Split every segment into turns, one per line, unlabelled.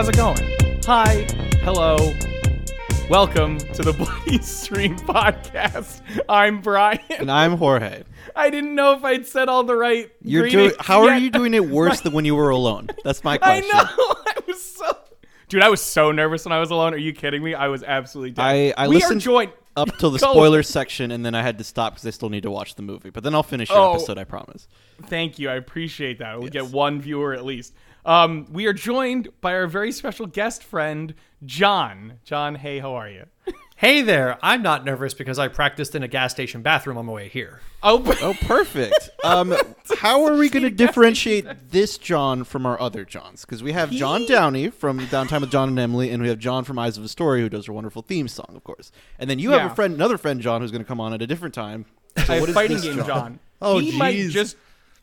How's it going? Hi, hello, welcome to the Bloody Stream podcast. I'm Brian.
And I'm Jorge.
I didn't know if I'd said all the right.
You're doing. How are
yet.
you doing it worse than when you were alone? That's my question.
I know. I was so. Dude, I was so nervous when I was alone. Are you kidding me? I was absolutely dead.
I- I
we
listened-
are joined.
Up till the
Go.
spoilers section, and then I had to stop because I still need to watch the movie. But then I'll finish your
Oh.
episode. I promise.
Thank you. I appreciate that. We'll
Yes.
get one viewer at least. Um, we are joined by our very special guest friend, John. John, hey, how are you?
Hey there, I'm not nervous because I practiced in a gas station bathroom on my way here.
Oh,
Oh, perfect. Um, how are we going to differentiate this John from our other Johns? Because we have John Downey from Downtime with John and Emily, and we have John from Eyes of Astoria, who does our wonderful theme song, of course. And then you have
Yeah.
a friend, another friend, John, who's going to come on at a different time. So
I
what
have
is
fighting
this
game John.
Oh,
he might just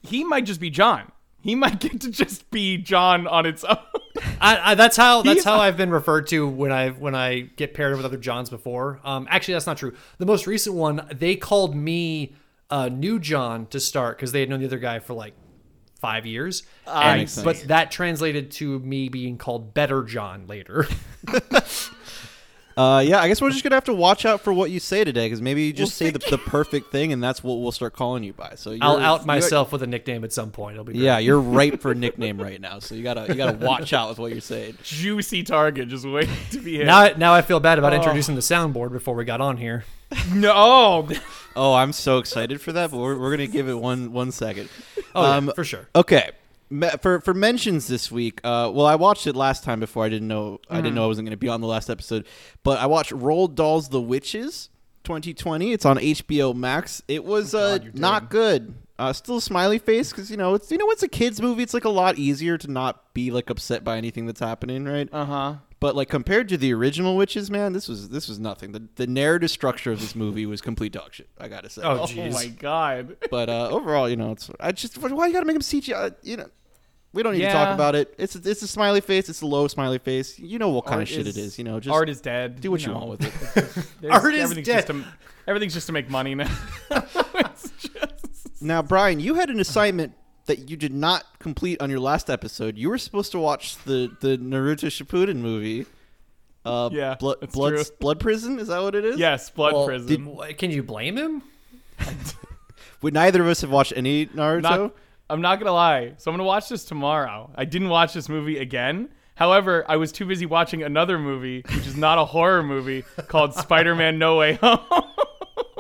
he might just be John. He might get to just be John on its own.
I, I, that's how that's how I've been referred to when I when I get paired with other Johns before. Um, actually, that's not true. The most recent one, they called me uh, New John to start because they had known the other guy for like five years. And- but that translated to me being called Better John later.
Uh, yeah, I guess we're just gonna have to watch out for what you say today, because maybe you just say the, the perfect thing, and that's what we'll start calling you by. So
I'll out myself with a nickname at some point. It'll be great.
Yeah, you're ripe for a nickname right now, so you gotta you gotta watch out with what you're saying.
Juicy target just waiting to be hit.
Now, I- now I feel bad about
Oh.
introducing the soundboard before we got on here.
no.
Oh, I'm so excited for that, but we're, we're gonna give it one one second.
Oh, yeah,
Um,
for sure.
Okay, Me- for for mentions this week. Uh, well, I watched it last time before I didn't know I
Mm-hmm.
didn't know I wasn't gonna be on the last episode, but I watched Roald Dahl's the Witches 2020. It's on HBO Max. It was uh,
God, did.
not good. Uh, still a smiley face because you know it's you know it's a kids movie. It's like a lot easier to not be like upset by anything that's happening, right?
Uh huh.
But like compared to the original Witches, man, this was this was nothing. The the narrative structure of this movie was complete dog shit. I gotta say.
Oh,
Oh my god.
But uh, overall, you know, it's I just why you gotta make him CGI? You know, we don't need to talk about it. It's it's a smiley face. It's a low smiley face. You know what kind
Art
of shit
is-
it is. You know, just
Art is dead.
do what you
know.
want with it.
Art is
everything's
dead.
Just to, everything's just to make money now. It's just-
now, Brian, you had an assignment that you did not complete on your last episode. You were supposed to watch the the Naruto Shippuden movie. Uh,
Yeah,
blood
that's
blood
true.
blood prison is that what it is?
yes, blood
Well,
prison.
did- can you blame him?
We neither of us have watched any Naruto.
Not, I'm not gonna lie. So I'm gonna watch this tomorrow. I didn't watch this movie again. However, I was too busy watching another movie, which is not a horror movie, called Spider-Man: No Way Home.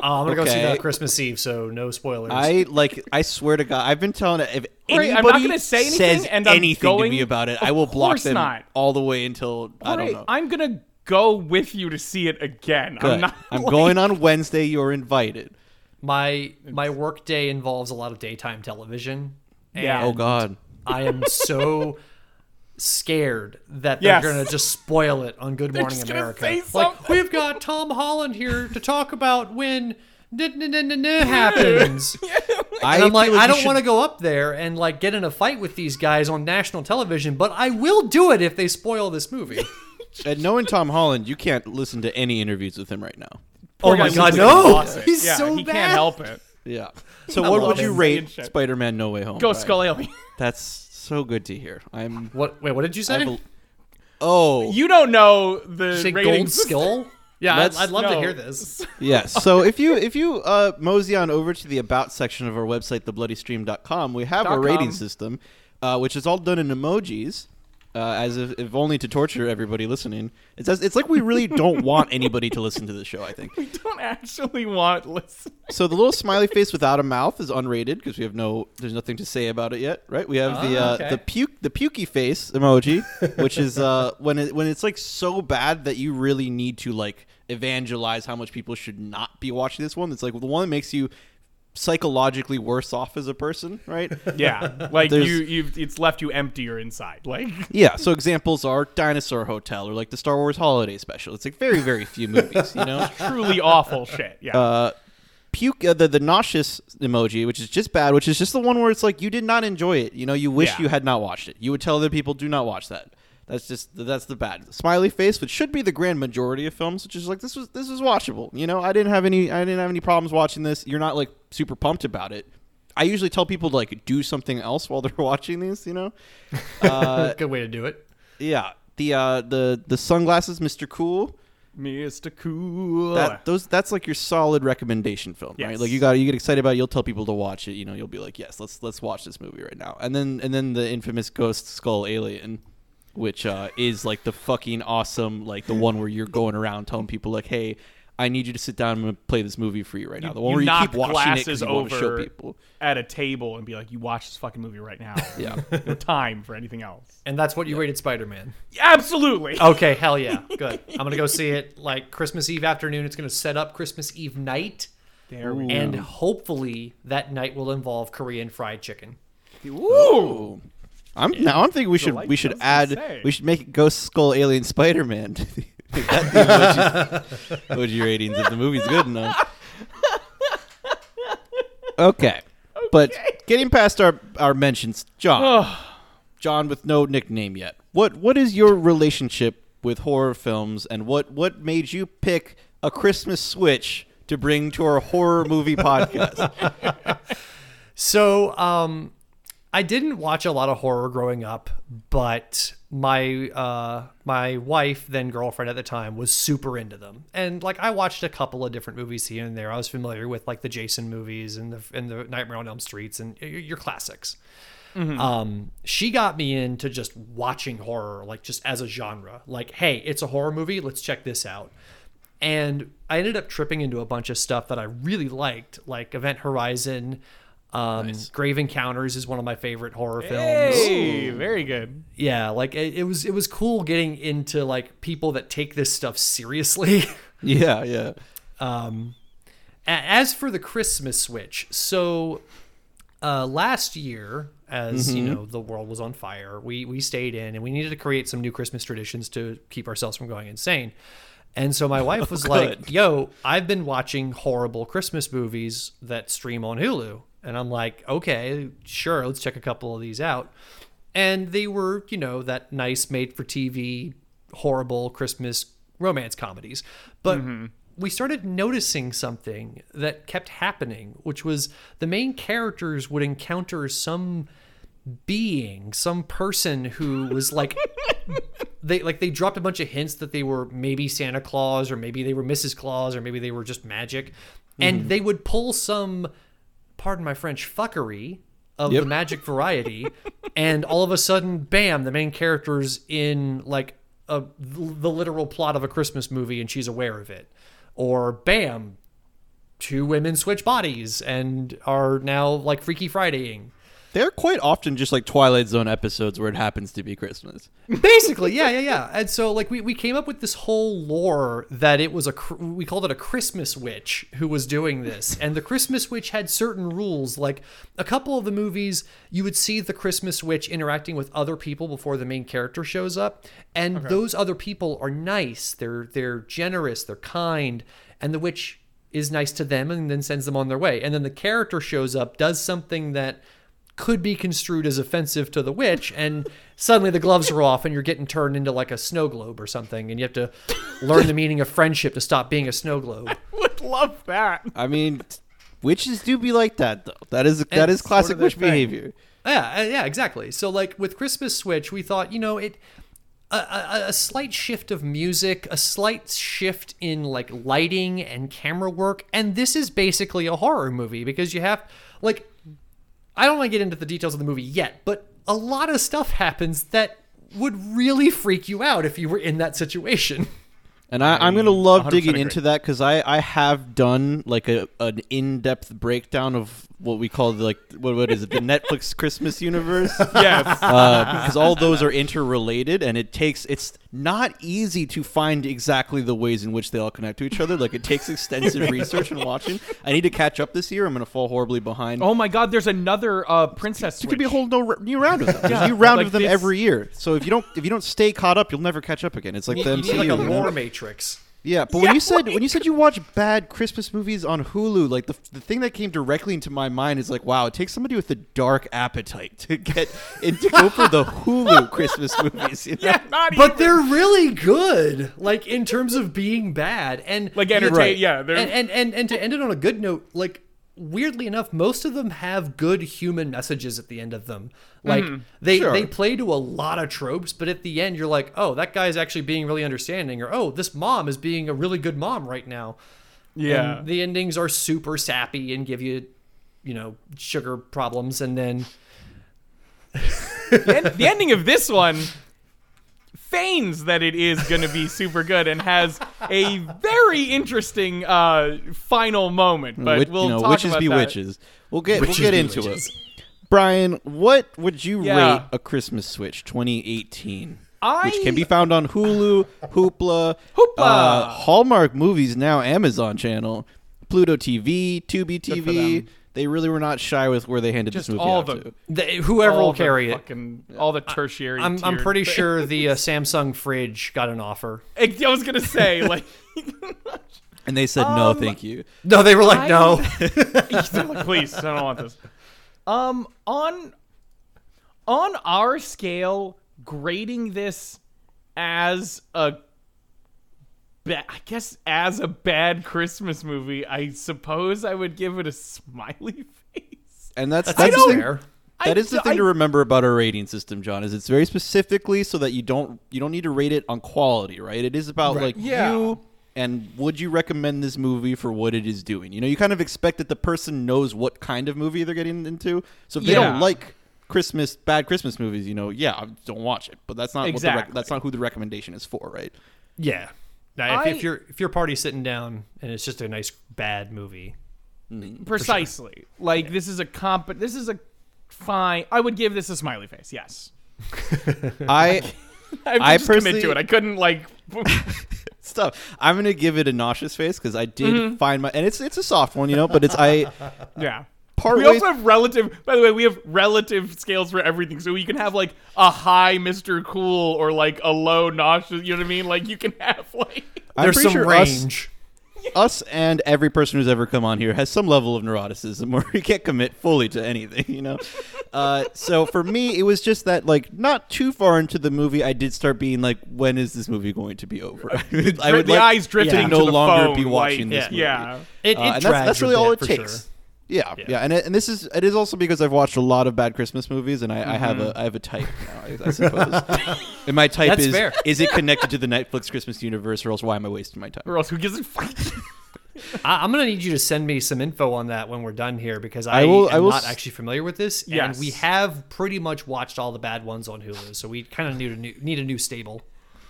Oh, I'm gonna go see
Okay.
that Christmas Eve, so no spoilers.
I like. I swear to God, I've been telling it. If
Right,
anybody
I'm not gonna say anything,
says
and I'm
anything to
going-
me about it, I will block
course
them
not.
all the way until I don't
Alright,
know.
I'm gonna go with you to see it again.
Good.
I'm not.
I'm
like-
going on Wednesday. You're invited.
my my work day involves a lot of daytime television.
Yeah.
and
Oh God.
I am so scared that they're
Yes.
gonna just spoil it on Good Morning
just
America.
say
Like we've got Tom Holland here to talk about when n- n- n- n- n- happens.
I
And I'm like, I don't
should-
want to go up there and like get in a fight with these guys on national television, but I will do it if they spoil this movie.
And knowing Tom Holland, you can't listen to any interviews with him right now.
oh my god,
looks like he
no! He's
yeah,
so
he
bad.
can't help it.
Yeah. So
I
what
love
would you
him.
rate Spider-Man: No Way Home?
Go
by?
Skull Alien.
That's so good to hear. I'm.
What? Wait, what did you say?
I bel- oh.
You don't know the
Did you say gold
ratings.
skull? Yeah, I'd,
Let's-
I'd love to
No.
hear this.
Yes. So if you if you uh, mosey on over to the about section of our website, thebloodystream.com, we have
Dot
a rating system, uh, which is all done in emojis, uh, as if, if only to torture everybody listening. It's as, it's like we really don't want anybody to listen to the show. I think.
We don't actually want listen.
So the little smiley face without a mouth is unrated because we have no there's nothing to say about it yet, right? We have the
Ah,
uh,
okay.
the puke the pukey face emoji, which is uh, when it when it's like so bad that you really need to like evangelize how much people should not be watching this one. It's like the one that makes you psychologically worse off as a person, right?
Yeah, like
There's-
you, you've it's left you emptier inside. Like
yeah. So examples are Dinosaur Hotel or like the Star Wars Holiday Special. It's like very very few movies, you know.
truly awful shit. Yeah.
uh, puke uh, the the nauseous emoji, which is just bad, which is just the one where it's like you did not enjoy it. You know, you wish
Yeah.
you had not watched it. You would tell other people, do not watch that. That's just that's the bad smiley face, which should be the grand majority of films, which is like this was this was watchable. You know, I didn't have any I didn't have any problems watching this. You're not like super pumped about it. I usually tell people to like do something else while they're watching these. You know, uh,
Good way to do it.
Yeah, the uh, the the sunglasses, Mr. Cool.
Mr. Cool.
That those that's like your solid recommendation film, right? Like you got you get excited about it, you'll tell people to watch it. You know, you'll be like, yes, let's let's watch this movie right now. And then and then the infamous Ghost Skull Alien, which uh, is like the fucking awesome, like the one where you're going around telling people like, hey. I need you to sit down. I'm going to play this movie for you right now. The one
you
where you keep watching it
glasses
because you want to show
over
people.
at a table and be like, "You watch this fucking movie right now."
Yeah.
no time for anything else.
And that's what you rated Spider-Man.
Absolutely.
Okay, hell yeah, good. I'm gonna go see it like Christmas Eve afternoon. It's gonna set up Christmas Eve night,
There we
and hopefully that night will involve Korean fried chicken.
go. Ooh.
I'm now. I'm thinking we should we should add
say.
we should make Ghost Skull Alien Spider Man. that the emoji, emoji ratings if the movie's good enough. Okay. but getting past our our mentions, John, John with no nickname yet. What what is your relationship with horror films, and what what made you pick a Christmas Switch to bring to our horror movie podcast?
So, um, I didn't watch a lot of horror growing up, but my uh, my wife, then girlfriend at the time, was super into them, and like I watched a couple of different movies here and there. I was familiar with like the Jason movies and the and the Nightmare on Elm Streets and your classics. Um, she got me into just watching horror, like just as a genre. Like, hey, it's a horror movie. Let's check this out. And I ended up tripping into a bunch of stuff that I really liked, like Event Horizon. Um, Grave Encounters is one of my favorite horror films.
Hey, very good.
Yeah, like it, it was it was cool getting into like people that take this stuff seriously.
yeah, yeah.
Um, a- as for the Christmas Switch, so uh, last year, as you know, the world was on fire. We we stayed in, and we needed to create some new Christmas traditions to keep ourselves from going insane. And so my wife was like, "Yo, I've been watching horrible Christmas movies that stream on Hulu," and I'm like, "Okay, sure, let's check a couple of these out." And they were, you know, that nice made-for-TV horrible Christmas romance comedies, but mm-hmm. we started noticing something that kept happening, which was the main characters would encounter some being, some person who was like they like they dropped a bunch of hints that they were maybe Santa Claus or maybe they were Mrs. Claus or maybe they were just magic. And mm-hmm. they would pull some pardon my French fuckery of
Yep.
the magic variety and all of a sudden bam the main character's in like a the literal plot of a Christmas movie and she's aware of it. Or bam two women switch bodies and are now like Freaky Fridaying.
They're quite often just like Twilight Zone episodes where it happens to be Christmas.
Basically, yeah, yeah, yeah. And so, like, we, we came up with this whole lore that it was a, we called it a Christmas witch who was doing this. And the Christmas witch had certain rules. Like, a couple of the movies, you would see the Christmas witch interacting with other people before the main character shows up. And those other people are nice, they're, they're generous, they're kind. And the witch is nice to them and then sends them on their way. And then the character shows up, does something that could be construed as offensive to the witch and suddenly the gloves are off and you're getting turned into like a snow globe or something and you have to learn the meaning of friendship to stop being a snow globe I
Would love that.
I mean, witches do be like that though. That is that is classic
sort of
witch
thing.
behavior.
yeah uh, yeah exactly so like with christmas switch we thought you know it a, a, a slight shift of music a slight shift in like lighting and camera work and this is basically a horror movie because you have like i don't want to get into the details of the movie yet but a lot of stuff happens that would really freak you out if you were in that situation
And I, I'm gonna love digging
agree.
into that because I, I have done like a an in depth breakdown of what we call the, like what what is it the Netflix Christmas universe
Yes.
because all those are interrelated and it takes it's not easy to find exactly the ways in which they all connect to each other. Like it takes extensive research and watching. I need to catch up this year. I'm gonna fall horribly behind.
oh my God, there's another uh, princess.
It could be a whole no, new round of them. There's
Yeah,
new round
like
of them
this-
every year. So if you don't if you don't stay caught up, you'll never catch up again. It's like
you,
the
you
MCU.
need like a
you know?
matrix
Yeah, but when you said when you said you watch bad Christmas movies on Hulu, like the the thing that came directly into my mind is like, wow, it takes somebody with a dark appetite to get into to go for the Hulu Christmas movies. You know?
Yeah, not
but
even.
they're really good like in terms of being bad and
like
you-
entertain.
Right.
Yeah,
and, and and and to end it on a good note like weirdly enough, most of them have good human messages at the end of them. Like mm-hmm. they
Sure.
they play to a lot of tropes, but at the end you're like, oh, that guy's actually being really understanding, or oh, this mom is being a really good mom right now.
Yeah.
And the endings are super sappy and give you, you know, sugar problems, and then
the, end- the ending of this one feigns that it is going to be super good and has a very interesting uh, final moment. But
Wit-
we'll
you know,
talk
witches
about
be
that.
witches. We'll get
Witches
we'll get into
witches.
it. Brian, what would you
Yeah.
rate a Christmas Switch 2018?
I-
which can be found on Hulu, Hoopla,
Hoopla.
uh, Hallmark Movies now Amazon Channel, Pluto TV, Tubi
for
TV.
Them.
They really were not shy with where they handed
Just
this movie
all
out
the-
to.
the, whoever
All
will
the
carry it.
fucking, All the tertiary.
I'm I'm pretty
thing.
sure the uh, Samsung fridge got an offer.
I was gonna say like.
And they said no,
Um,
thank you.
No, they were like,
I-
no.
like, please, I don't want this. Um, on on our scale, grading this as a, ba- I guess as a bad Christmas movie, I suppose I would give it a smiley face.
And that's
That's
that's
fair.
That
I
is the thing
I-
to remember about our rating system, John. Is it's very specifically so that you don't you don't need to rate it on quality, right? It is about
Right.
like
Yeah.
you and would you recommend this movie for what it is doing? You know, you kind of expect that the person knows what kind of movie they're getting into. So if they
Yeah.
don't like Christmas bad Christmas movies, you know, yeah, don't watch it. But that's not what the rec-
Exactly.
that's not who the recommendation is for, right?
Yeah. Now, if,
I-
if you're if your party's sitting down and it's just a nice bad movie,
Precisely. Like this is a comp. This is a fine. I would give this a smiley face. Yes.
I
I,
I
just commit
personally-
to it. I couldn't like.
stuff. I'm gonna give it a nauseous face because I did
Mm-hmm.
find my and it's it's a soft one, you know, but it's I
yeah.
Part
We also have relative. By the way, we have relative scales for everything. So you can have like a high Mr. Cool or like a low nauseous. You know what I mean? Like you can have like.
I'm
there's some
sure
range.
us and every person who's ever come on here has some level of neuroticism where we can't commit fully to anything, you know. Uh, so for me, it was just that like not too far into the movie, I did start being like, when is this movie going to be over? I would, I would
the
like
eyes drifting
to
to
no
the
longer
phone,
be watching
like,
this movie.
Yeah.
It, it
Uh, and that's, that's really all it takes.
sure.
Yeah,
Yeah.
yeah, and it, and this is it is also because I've watched a lot of bad Christmas movies, and I, I have a mm-hmm. I have a type now, I, I suppose. and my type
That's
is
fair.
is it connected to the Netflix Christmas universe, or else why am I wasting my time?
Or else who gives a fuck?
I, I'm gonna need you to send me some info on that when we're done here because I,
I will-
am
I will
not
s-
actually familiar with this,
Yes.
and we have pretty much watched all the bad ones on Hulu, so we kind of need a new need a new stable.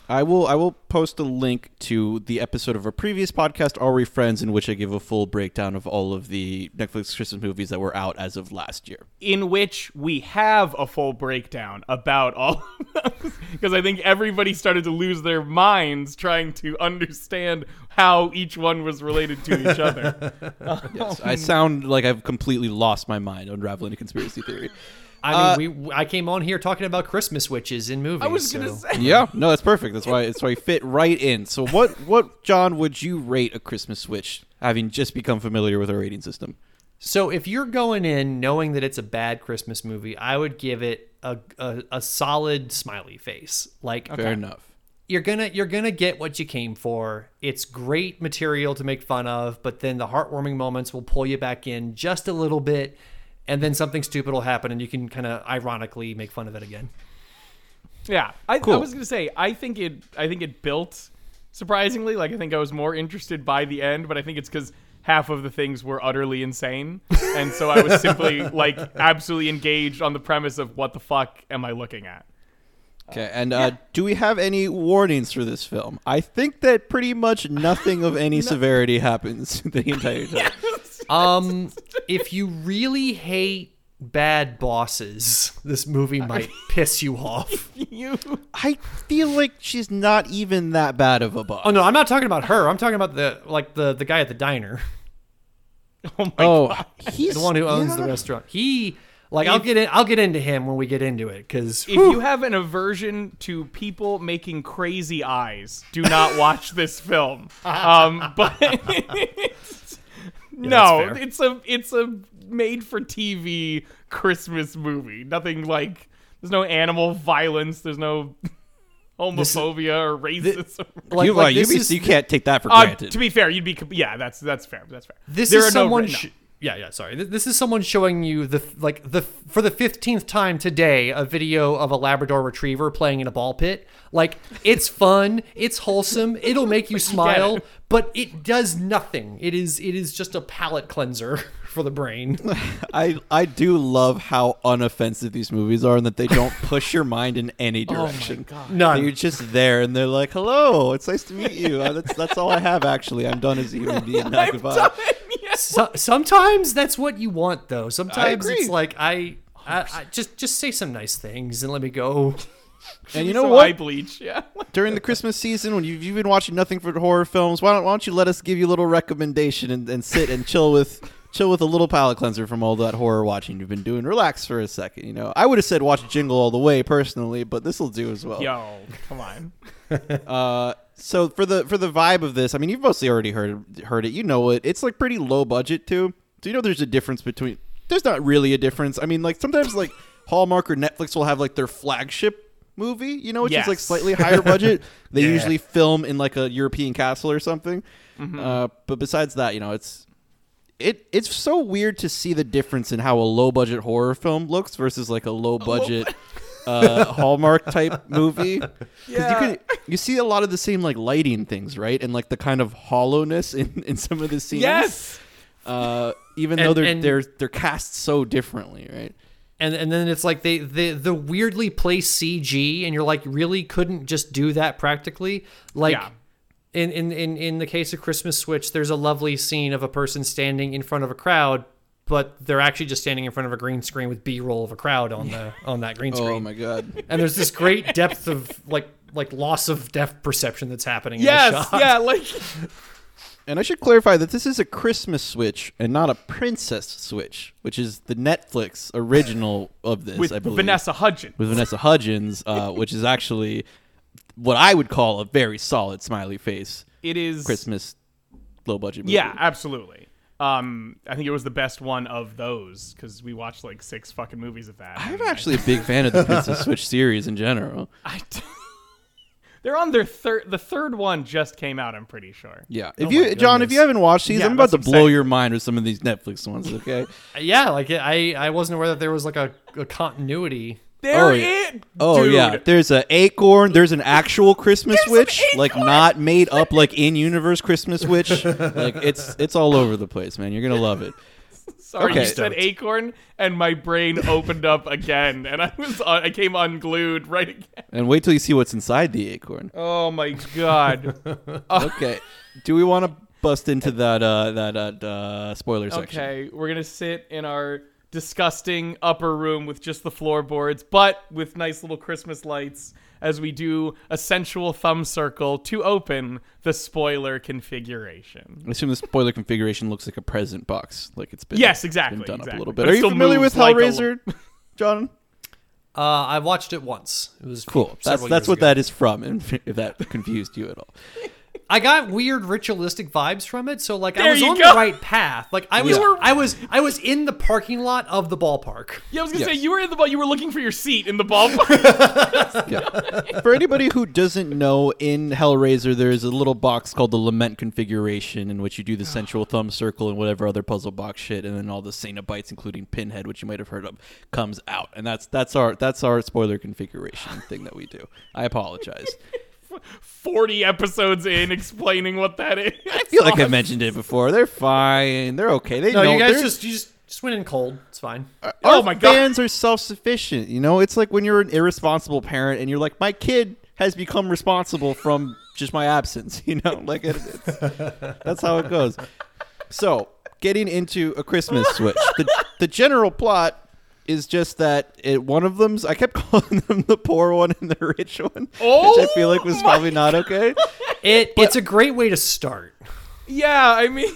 I will I will post a link to the episode of a previous podcast, Are We Friends, in which I give a full breakdown of all of the Netflix Christmas movies that were out as of last year.
in which we have a full breakdown about all of those because I think everybody started to lose their minds trying to understand how each one was related to each other.
Yes, I sound like I've completely lost my mind unraveling a conspiracy theory.
I mean, uh, we I came on here talking about Christmas witches in movies.
I was gonna say
yeah, no, that's perfect. That's why it's why it fit right in. So what what John would you rate a Christmas witch, having just become familiar with our rating system?
So if you're going in knowing that it's a bad Christmas movie, I would give it a a, a solid smiley face. Like
Fair enough.
you're gonna you're gonna get what you came for. It's great material to make fun of, but then the heartwarming moments will pull you back in just a little bit, and then something stupid will happen, and you can kind of ironically make fun of it again.
Yeah, I, I was gonna say I think it. I think it built surprisingly. Like I think I was more interested by the end, but I think it's because half of the things were utterly insane, and so I was simply like absolutely engaged on the premise of what the fuck am I looking at?
Okay, and uh, do we have any warnings for this film? I think that pretty much nothing of any severity happens the entire time.
Um, if you really hate bad bosses, this movie might piss you off.
You.
I feel like she's not even that bad of a boss.
Oh no, I'm not talking about her. I'm talking about the like the the guy at the diner,
Oh my
Oh,
god.
he's
the one who owns
yeah.
the restaurant. He like I'll get in. I'll get into him when we get into it because
If you have an aversion to people making crazy eyes, do not watch this film. Um, but no, it's a it's a made for TV Christmas movie. Nothing like there's no animal violence. There's no homophobia or racism.
like,
you,
like
you, be-
is
you can't take that for
Uh,
granted.
to be fair, you'd be yeah. That's that's fair. That's fair.
this
There
is
are no-
someone.
no.
sh- yeah, yeah. Sorry, this is someone showing you the like the for the fifteenth time today a video of a Labrador Retriever playing in a ball pit. Like it's fun, it's wholesome, it'll make you smile, but it does nothing. It is it is just a palate cleanser for the brain.
I I do love how unoffensive these movies are, and that they don't push your mind in any direction.
God.
None.
You're just there, and they're like, "Hello, it's nice to meet you." Uh, That's that's all I have actually. I'm done as a human being. Now
I'm
goodbye.
So, sometimes that's what you want, though. Sometimes it's like I, I, I just just say some nice things and let me go.
And you know
so
what?
I bleach. Yeah.
During the Christmas season, when you've, you've been watching nothing for horror films, why don't, why don't you let us give you a little recommendation and, and sit and chill with chill with a little palate cleanser from all that horror watching you've been doing? Relax for a second. You know, I would have said watch Jingle all the way personally, but this will do as well.
Yo, come on.
Uh, so for the for the vibe of this, I mean, you've mostly already heard heard it. You know it. It's like pretty low budget too. So you know there's a difference between. There's not really a difference. I mean, like sometimes like Hallmark or Netflix will have like their flagship movie, you know, which is like slightly higher budget. they
Yeah.
usually film in like a European castle or something.
Mm-hmm.
Uh, but besides that, you know, it's it it's so weird to see the difference in how a low budget horror film looks versus like a low budget uh, Hallmark type movie.
Yeah.
you can you see a lot of the same like lighting things, right? And like the kind of hollowness in, in some of the scenes.
Yes.
Uh, even
And-
though they're
and-
they're they're cast so differently, right?
and and then it's like they the the weirdly placed CG, and you're like, really couldn't just do that practically, like.
Yeah.
In, in, in, in the case of Christmas Switch, there's a lovely scene of a person standing in front of a crowd, but they're actually just standing in front of a green screen with B-roll of a crowd on the on that green screen.
Oh my god.
and there's this great depth of like like loss of depth perception that's happening. in the
Yes.
shot.
Yeah. Like.
And I should clarify that this is a Christmas Switch and not a Princess Switch, which is the Netflix original of this.
With
I believe.
Vanessa Hudgens.
with Vanessa Hudgens, uh, which is actually what I would call a very solid smiley face
It is.
Christmas low budget movie.
Yeah, absolutely. Um, I think it was the best one of those because we watched like six fucking movies of that.
I'm actually a big fan of the Princess Switch series in general.
I, I they're on their third. The third one just came out. I'm pretty sure.
Yeah. If
Oh
you
my
John, if you haven't watched these,
Yeah,
I'm about to
that's what I'm
blow
saying.
your mind with some of these Netflix ones, okay?
yeah. Like I I wasn't aware that there was like a, a continuity.
There
Oh. Oh
dude.
yeah, there's an acorn. There's an actual Christmas
There's
witch, like not made up, like in universe Christmas witch. like it's it's all over the place, man. You're gonna love it.
Sorry,
Okay.
you said acorn, and my brain opened up again, and I was uh, I came unglued right again.
And wait till you see what's inside the acorn.
Oh my god.
Okay, do we want to bust into that uh that uh, uh spoiler section?
Okay, we're gonna sit in our disgusting upper room with just the floorboards, but with nice little Christmas lights as we do a sensual thumb circle to open the spoiler configuration.
I assume the spoiler configuration looks like a present box, like it's been
Yes, exactly,
been done up a little bit.
it
Are you familiar with
moves like a-
Hellraiser, John?
Uh, I watched it once. It was
Cool. That's that's what
ago.
that is from. And if that confused you at all,
I got weird ritualistic vibes from it, so like I was on
go.
the right path. Like I was,
Yeah.
I was, I was in the parking lot of the ballpark.
Yeah, I was gonna
Yes.
say you were in the ball. You were looking for your seat in the ballpark.
yeah. For anybody who doesn't know, in Hellraiser there is a little box called the Lament configuration, in which you do the sensual thumb circle and whatever other puzzle box shit, and then all the Cenobites, including Pinhead, which you might have heard of, comes out, and that's that's our that's our spoiler configuration thing that we do. I apologize.
Forty episodes in, explaining what that is.
I feel like I mentioned it before. They're fine. They're okay. They
No,
know
you guys
they're-
just you just just went in cold. It's fine.
Uh, Our
Oh my God.
fans are self-sufficient. You know, it's like when you're an irresponsible parent and you're like, my kid has become responsible from just my absence. You know, like it, it's, that's how it goes. So, getting into a Christmas switch, the the general plot is just that it, one of them's. I kept calling them the poor one and the rich one, which I feel like was
Oh
probably
my
not okay.
It it's a great way to start.
Yeah, I mean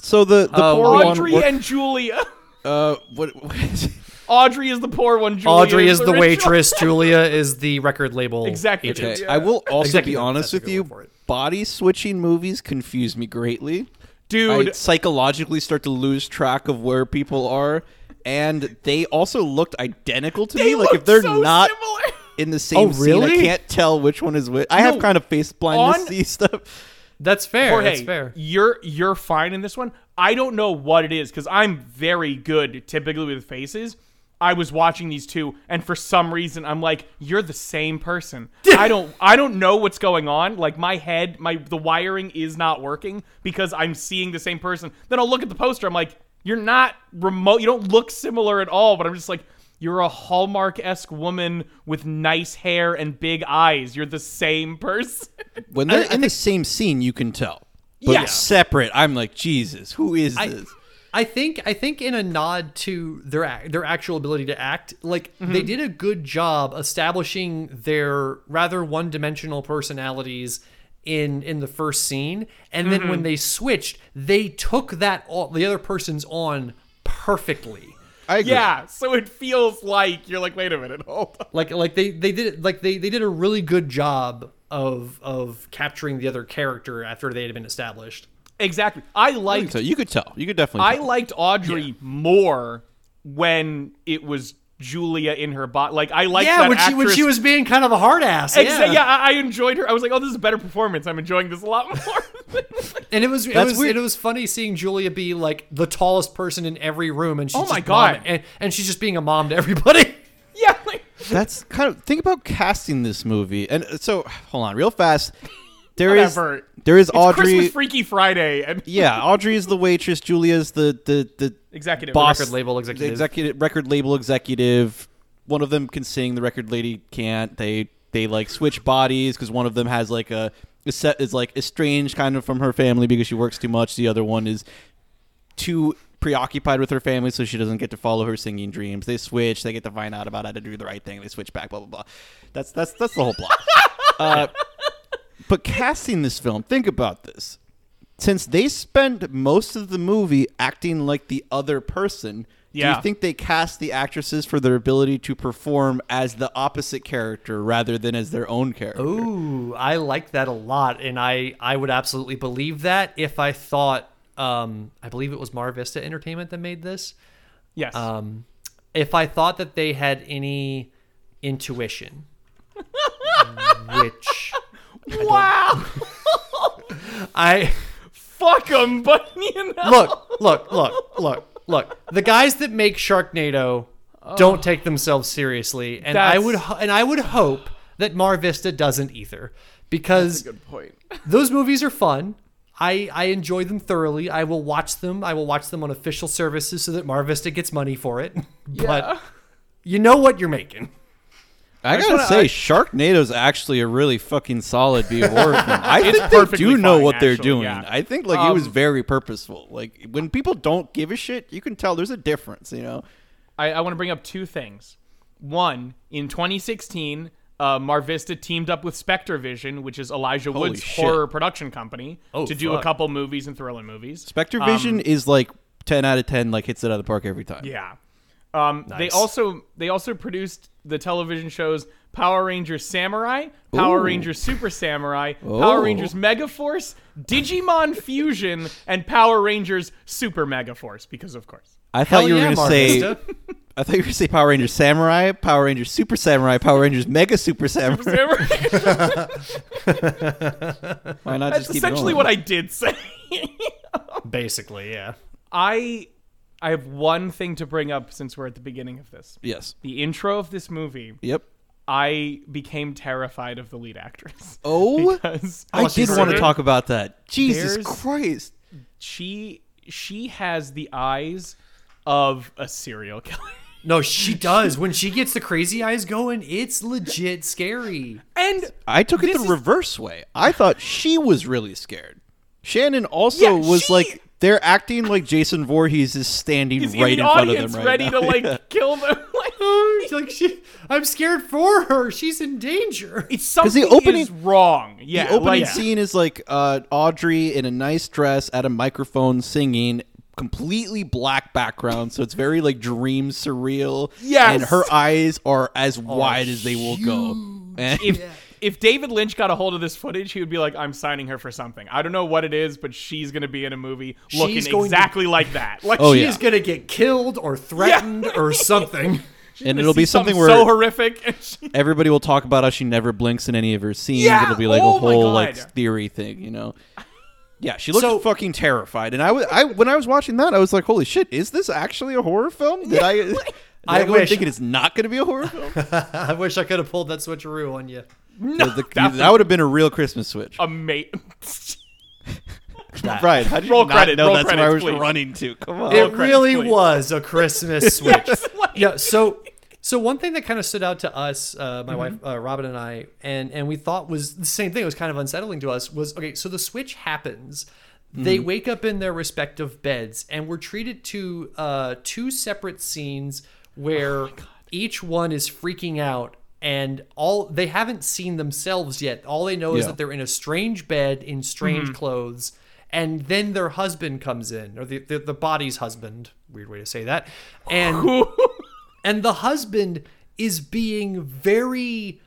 So the the
Uh,
poor
Audrey
one.
and Julia.
uh, what, what is?
Audrey is the poor one. Julia
Audrey is the
rich
waitress. Julia is the record label
Executive.
agent.
Okay, I will also
Executive,
be honest with you.
word for it.
Body switching movies confuse me greatly. I
Dude,
psychologically start to lose track of where people are, and they also looked identical to
they
me. Like if they're
so
not
similar.
in the oh, same
Oh,
scene, I can't tell which one is which. I have
No,
kind of face blindness
on-
see stuff.
That's fair.
Jorge,
That's fair.
You're you're fine in this one. I don't know what it is because I'm very good typically with faces. I was watching these two, and for some reason, I'm like, "You're the same person." I don't, I don't know what's going on. Like my head, my the wiring is not working because I'm seeing the same person. Then I'll look at the poster. I'm like, "You're not remote. You don't look similar at all." But I'm just like, "You're a Hallmark esque woman with nice hair and big eyes. You're the same person."
When they're in the same scene, you can tell. But
Yeah.
separate, I'm like, Jesus, who is
I,
this?
I think I think in a nod to their their actual ability to act, like
Mm-hmm.
they did a good job establishing their rather one dimensional personalities in in the first scene, and then
Mm-hmm.
when they switched, they took that all, the other person's on perfectly.
I agree.
yeah, so it feels like you're like, "Wait a minute, hold on."
Like like they they did like they they did a really good job of of capturing the other character after they had been established.
Exactly. I
I
liked
so. You could tell. You could definitely.
I liked Audrey more when it was Julia in her body. Like I like
yeah,
that
when she when she was being kind of a hard ass.
Exa-
yeah.
yeah, I, I enjoyed her. I was like, oh, this is a better performance. I'm enjoying this a lot more.
And it was it was it was funny seeing Julia be like the tallest person in every room, and she's
Oh my
just
God.
mom- and, and she's just being a mom to everybody.
yeah, like
That's kind of think about casting this movie. And so, hold on, real fast. There is
Whatever.
there is
it's
Audrey.
Christmas Freaky Friday and
yeah, Audrey is the waitress. Julia's the the the
executive
boss,
record label executive.
executive record label executive. One of them can sing, the record lady can't. They they like switch bodies because one of them has like a is set is like estranged kind of from her family because she works too much. The other one is too preoccupied with her family, so she doesn't get to follow her singing dreams. They switch. They get to find out about how to do the right thing. They switch back. Blah blah blah. That's that's that's the whole plot. uh, but casting this film, think about this. Since they spend most of the movie acting like the other person, do you think they cast the actresses for their ability to perform as the opposite character rather than as their own character?
Ooh, I like that a lot, and I I would absolutely believe that if I thought um I believe it was Mar Vista Entertainment that made this.
Yes.
Um, if I thought that they had any intuition, which
wow.
I.
Fuck them, but you know.
look, look, look, look, look. The guys that make Sharknado don't take themselves seriously, and I
That's-
would ho- and I would hope that Mar Vista doesn't either, because
Good point.
those movies are fun. I I enjoy them thoroughly. I will watch them. I will watch them on official services so that Mar Vista gets money for it.
Yeah.
but you know what you're making.
I
just
gotta
wanna-
say,
I-
Sharknado's actually a really fucking solid B horror film. I think they do know
fine,
what they're
actually,
doing.
yeah.
I think like it was
Um,
very purposeful. Like when people don't give a shit, you can tell there's a difference. You know,
I, I want to bring up two things. One, in 2016, uh, Mar Vista teamed up with Spectre Vision, which is Elijah
Holy
Wood's
shit.
horror production company,
Oh,
to do a couple movies and thriller movies.
Spectre Vision is like ten out of ten. Like hits it out of the park every time.
Yeah. Um, They also they also produced the television shows Power Rangers Samurai, Power
Ooh.
Rangers Super Samurai, Power
Oh.
Rangers Megaforce, Digimon Fusion, and Power Rangers Super Megaforce. Because of course.
I thought
Hell
you were
yeah,
gonna say. I thought you were gonna say Power Rangers Samurai, Power Rangers Super Samurai, Power Rangers Mega Super Samurai.
Samurai.
Why not
That's
just keep
essentially
going?
what I did say.
Basically, yeah.
I I have one thing to bring up since we're at the beginning of this.
Yes.
The intro of this movie,
Yep.
I became terrified of the lead actress.
Oh,
Because
I
she's
did want to talk about that. Jesus Christ.
she she has the eyes of a serial killer.
No, she does. When she gets the crazy eyes going, it's legit scary.
And
I took it the
is-
reverse way. I thought she was really scared. Shannon also
Yeah,
was
she-
like they're acting like Jason Voorhees is standing
he's
right
in
in, front of them right
ready
now.
to like
Yeah.
kill them. Like,
She's like she, I'm scared for her. She's in danger.
it's something
the opening-
is wrong. Yeah,
the opening
like,
scene is like uh, Audrey in a nice dress at a microphone singing, completely black background, so it's very like dream surreal.
Yes.
and her eyes are as wide as they will go. And
if if David Lynch got a hold of this footage, he would be like, "I'm signing her for something. I don't know what it is, but she's going to be in a movie looking
She's going to-
exactly like that. Like,
Oh,
She's
yeah.
gonna get killed or threatened or something.
she's
And
gonna
it'll be
see
something
so horrific. And she,
everybody will talk about how she never blinks in any of her scenes.
Yeah,
It'll be like
oh
a
my
whole like
God.
theory thing, you know. Yeah, she looked
So-
fucking terrified, and I was I when I was watching that, I was like, "Holy shit, is this actually a horror film?" Did I? Did I,
I
go in
wish-
thinking it's not going to be a horror film.
I wish I could have pulled that switcheroo on you.
No,
The- that would have been a real Christmas switch.
amazing.
Right? How did you
Roll
not
credit,
know
roll
that's where I
credits,
was
please.
running to? Come on.
It
credits,
really
please.
was a Christmas switch. yeah. So, so one thing that kind of stood out to us, uh,
Mm-hmm.
my wife uh, Robin and I, and and we thought was the same thing. It was kind of unsettling to us. Was okay. So the switch happens. They
Mm-hmm.
wake up in their respective beds, and we're treated to uh, two separate scenes where
Oh
each one is freaking out. And all they haven't seen themselves yet. All they know is that they're in a strange bed in strange
Mm-hmm.
clothes and then their husband comes in or the, the, the body's husband weird way to say that and and the husband is being very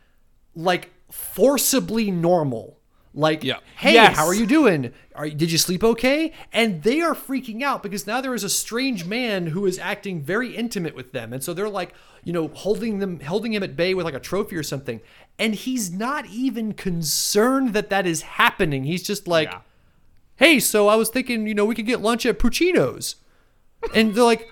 like forcibly normal like
Yeah.
hey
Yes.
how are you doing are, did you sleep okay and they are freaking out because now there is a strange man who is acting very intimate with them and so they're like you know holding them holding him at bay with like a trophy or something and he's not even concerned that that is happening he's just like
Yeah.
hey, so I was thinking, you know, we could get lunch at Puccino's. And they're like,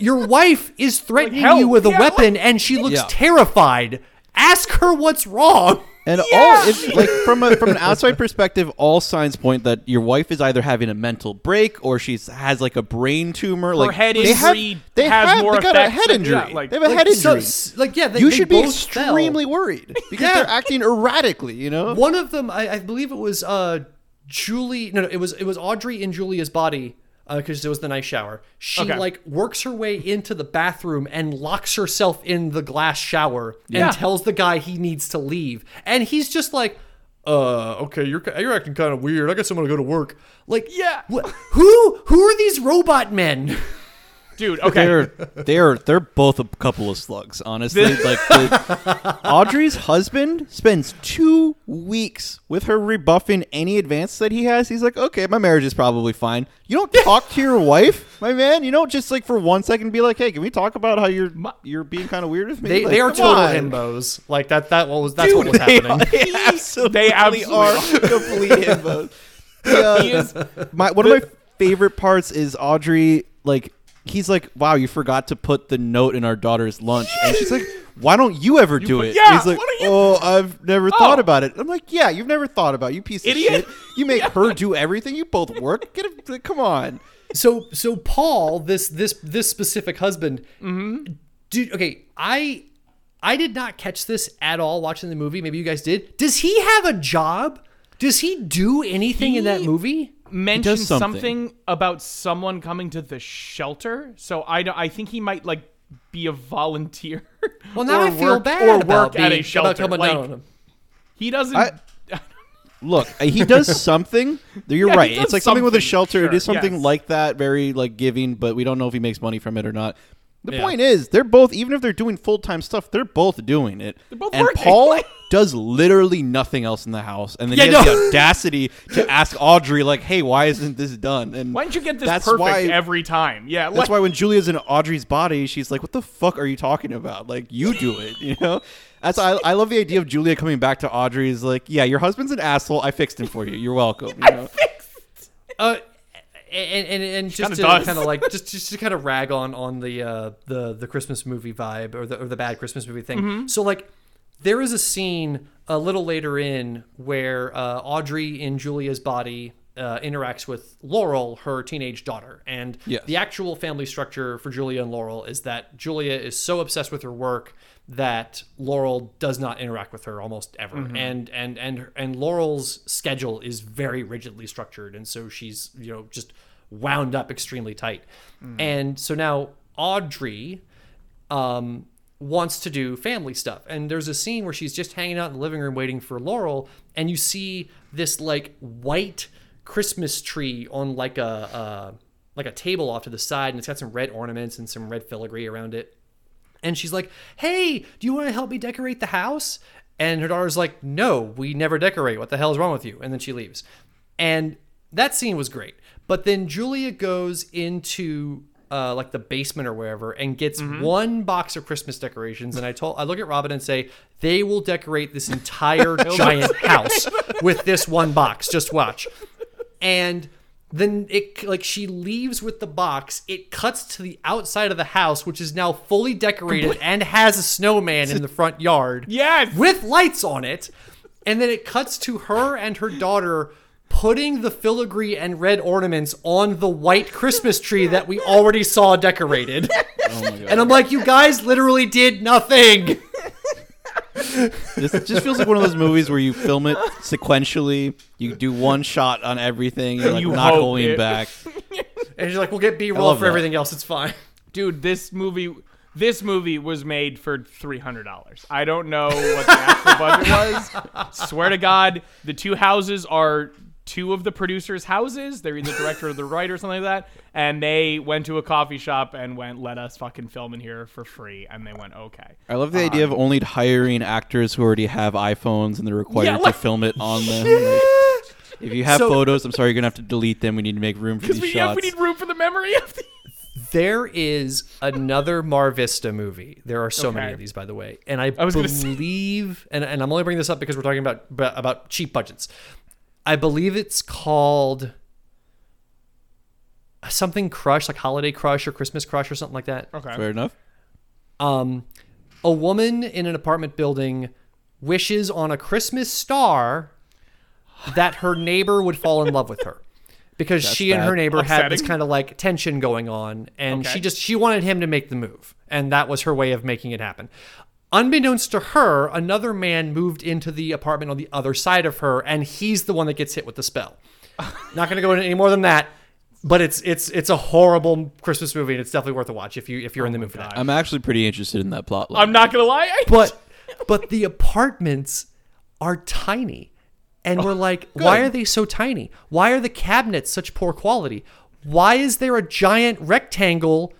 your wife is threatening
help,
you with a
yeah,
weapon and she looks
Yeah.
terrified. Ask her what's wrong.
And all it's like from a from an outside perspective, all signs point that your wife is either having a mental break or she's has like a brain tumor. like
head
they have, they
has
have,
more
they got a
effects
head
than-
injury.
yeah, like-
they have a
Like,
head injury.
s- like, yeah, they,
you
they
should be
both fell.
extremely worried because
Yeah.
they're acting erratically. You know.
One of them, I, I believe it was uh, Julie. No, no, it was it was Audrey in Julia's body because it was the night shower. She
Okay.
like works her way into the bathroom and locks herself in the glass shower
Yeah.
and tells the guy he needs to leave, and he's just like. Uh, okay, you're you're acting kind of weird. I guess I'm gonna go to work. Like,
Yeah.
wh- who who are these robot men?
Dude, okay.
They're they're they're both a couple of slugs, honestly. like the, Audrey's husband spends two weeks with her rebuffing any advance that he has. He's like, okay, my marriage is probably fine. You don't talk to your wife, my man. You don't just like for one second be like, hey, can we talk about how you're you're being kind of weird with me?
They,
Like,
they are total
on.
himbos. Like that that was that's what was happening.
are- They absolutely,
They absolutely
are complete himbos. Yeah. My one of my favorite parts is Audrey like he's like, "Wow, you forgot to put the note in our daughter's lunch," and she's like, "Why don't you ever do
put-
it?"
yeah,
he's like,
why don't you-
"Oh, I've never thought
Oh.
about it." I'm like, "Yeah, you've never thought about it, you piece of
Idiot.
shit. You make her do everything. You both work. Get it? Come on."
so so Paul, this this this specific husband,
Mm-hmm.
dude. Okay, I I did not catch this at all watching the movie. Maybe you guys did. Does he have a job? Does he do anything in that movie?
Mentioned
something.
something. about someone coming to the shelter. So I don't, I think he might like be a volunteer.
Well, now
or
I feel
work,
bad
or
about
work at
being-
a shelter.
About coming
like,
down.
He doesn't.
I- Look, uh, he does something. You're
Yeah,
right. It's like something with a shelter. it
sure,
is something
yes.
like that, very like giving, but we don't know if he makes money from it or not. The
Yeah.
point is, they're both even if they're doing full time stuff, they're both doing it.
They're both
and
working.
Paul does literally nothing else in the house, and then
Yeah,
he has
no.
the audacity to ask Audrey, like, "Hey, why isn't this done?" And
why don't you get this
that's
perfect
why,
every time? Yeah,
That's
like,
why when Julia's in Audrey's body, she's like, "What the fuck are you talking about? Like, you do it, you know." That's I, I love the idea of Julia coming back to Audrey's like, "Yeah, your husband's an asshole. I fixed him for you. You're welcome." You know?
Uh, and and, and just
kinda
to
does.
kind of like just just to kind of rag on on the uh the the Christmas movie vibe or the or the bad Christmas movie thing.
Mm-hmm.
So like there is a scene a little later in where uh, Audrey in Julia's body uh, interacts with Laurel, her teenage daughter, and
Yes.
the actual family structure for Julia and Laurel is that Julia is so obsessed with her work that Laurel does not interact with her almost ever, and and and and Laurel's schedule is very rigidly structured, and so she's you know just wound up extremely tight, and so now Audrey um, wants to do family stuff. And there's a scene where she's just hanging out in the living room waiting for Laurel, and you see this like white Christmas tree on like a uh, like a table off to the side, and it's got some red ornaments and some red filigree around it. And she's like, "Hey, do you want to help me decorate the house?" And her daughter's like, "No, we never decorate. What the hell is wrong with you?" And then she leaves. And that scene was great. But then Julia goes into uh, like the basement or wherever and gets one box of Christmas decorations. And I told I look at Robin and say, "They will decorate this entire giant house with this one box. Just watch." And then it like she leaves with the box. It cuts to the outside of the house, which is now fully decorated and has a snowman in the front yard.
Yes!
with lights on it. And then it cuts to her and her daughter putting the filigree and red ornaments on the white Christmas tree that we already saw decorated. Oh and I'm like, you guys literally did nothing.
This just feels like one of those movies where you film it sequentially. You do one shot on everything. and You're like
You
not
hope
going
it-
back.
And you're like, we'll get B roll for
that.
everything else. It's fine.
Dude, this movie this movie was made for three hundred dollars. I don't know what the actual budget was. Swear to God, the two houses are two of the producers' houses. They're either director or the writer or something like that. And they went to a coffee shop and went, "Let us fucking film in here for free." And they went, "Okay."
I love the idea of um, only hiring actors who already have iPhones and they're required
Yeah, like-
to film it on them. Like, if you have
So-
photos, I'm sorry, you're gonna have to delete them. We need to make room for
Because
these
we, yeah,
shots.
we need room for the memory of the.
There is another Mar Vista movie. There are so many of these, by the way, and I,
I was gonna say-
believe, and, and I'm only bringing this up because we're talking about about cheap budgets. I believe it's called something Crush, like Holiday Crush or Christmas Crush or something like that.
Okay.
Fair enough.
Um, a woman in an apartment building wishes on a Christmas star that her neighbor would fall in love with her. Because she and her
bad.
neighbor had this kind of like tension going on, and
Okay.
she just she wanted him to make the move, and that was her way of making it happen. Unbeknownst to her, another man moved into the apartment on the other side of her, and he's the one that gets hit with the spell. Not going to go into any more than that, but it's it's it's a horrible Christmas movie, and it's definitely worth a watch if you if you're in the oh mood for that.
I'm actually pretty interested in that plot line.
I'm not gonna lie. I,
but but the apartments are tiny and we're oh, like why are they so tiny why are the cabinets such poor quality why is there a giant rectangle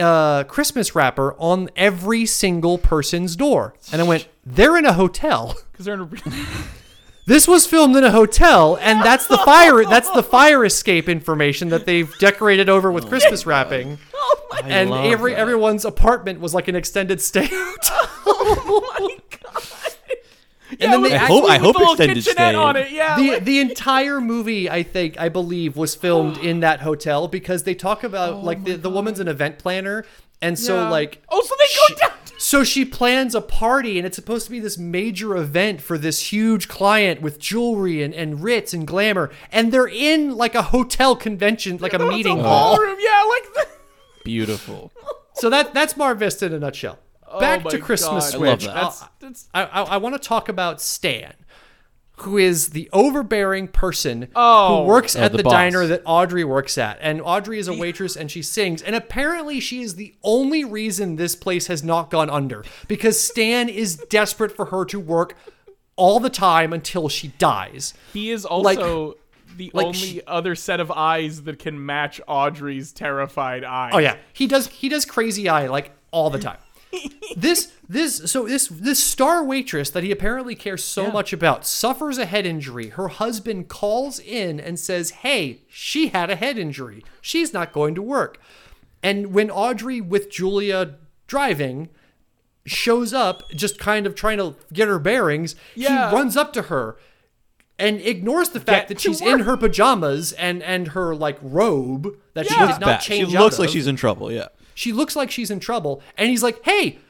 uh, christmas wrapper on every single person's door and i went they're in a hotel
because they're in a.
this was filmed in a hotel and that's the fire that's the fire escape information that they've decorated over with christmas wrapping
oh my,
and
love
every
that.
everyone's apartment was like an extended stay hotel
oh my god.
And then they
with-
I
hope- I
with
hope
the little
extended
kitchenette
stay.
on it. Yeah.
the
like-
the entire movie i think i believe was filmed in that hotel because they talk about oh like the, the woman's an event planner and so
Yeah.
like
Oh, so they
she-
go down.
so she plans a party and it's supposed to be this major event for this huge client with jewelry and, and ritz and glamour and they're in like a hotel convention like a meeting
It's
hall
ballroom, Yeah, like. The,
Beautiful.
so that that's mar vista in a nutshell Oh back
Oh
to christmas
God.
Switch
that.
That's,
I'll-
that's
I, I, I want to talk about Stan, who is the overbearing person
Oh.
who works
Oh,
at
the
the, diner that Audrey works at. And Audrey is a waitress and she sings. And apparently, she is the only reason this place has not gone under because Stan is desperate for her to work all the time until she dies.
he is
Like-
also the
like
only
she-
other set of eyes that can match Audrey's terrified eyes.
Oh yeah, he does. He does crazy eye like all the time. This this so this this star waitress that he apparently cares so much about suffers a head injury. Her husband calls in and says, "Hey, she had a head injury. She's not going to work." And when Audrey with Julia driving shows up, just kind of trying to get her bearings,
Yeah.
he runs up to her and ignores the fact
Get
that
to
she's in her pajamas and and her like robe that she
Yeah.
did not
Bad. She looks
out
like
of.
she's in trouble. Yeah.
She looks like she's in trouble, and he's like, "Hey,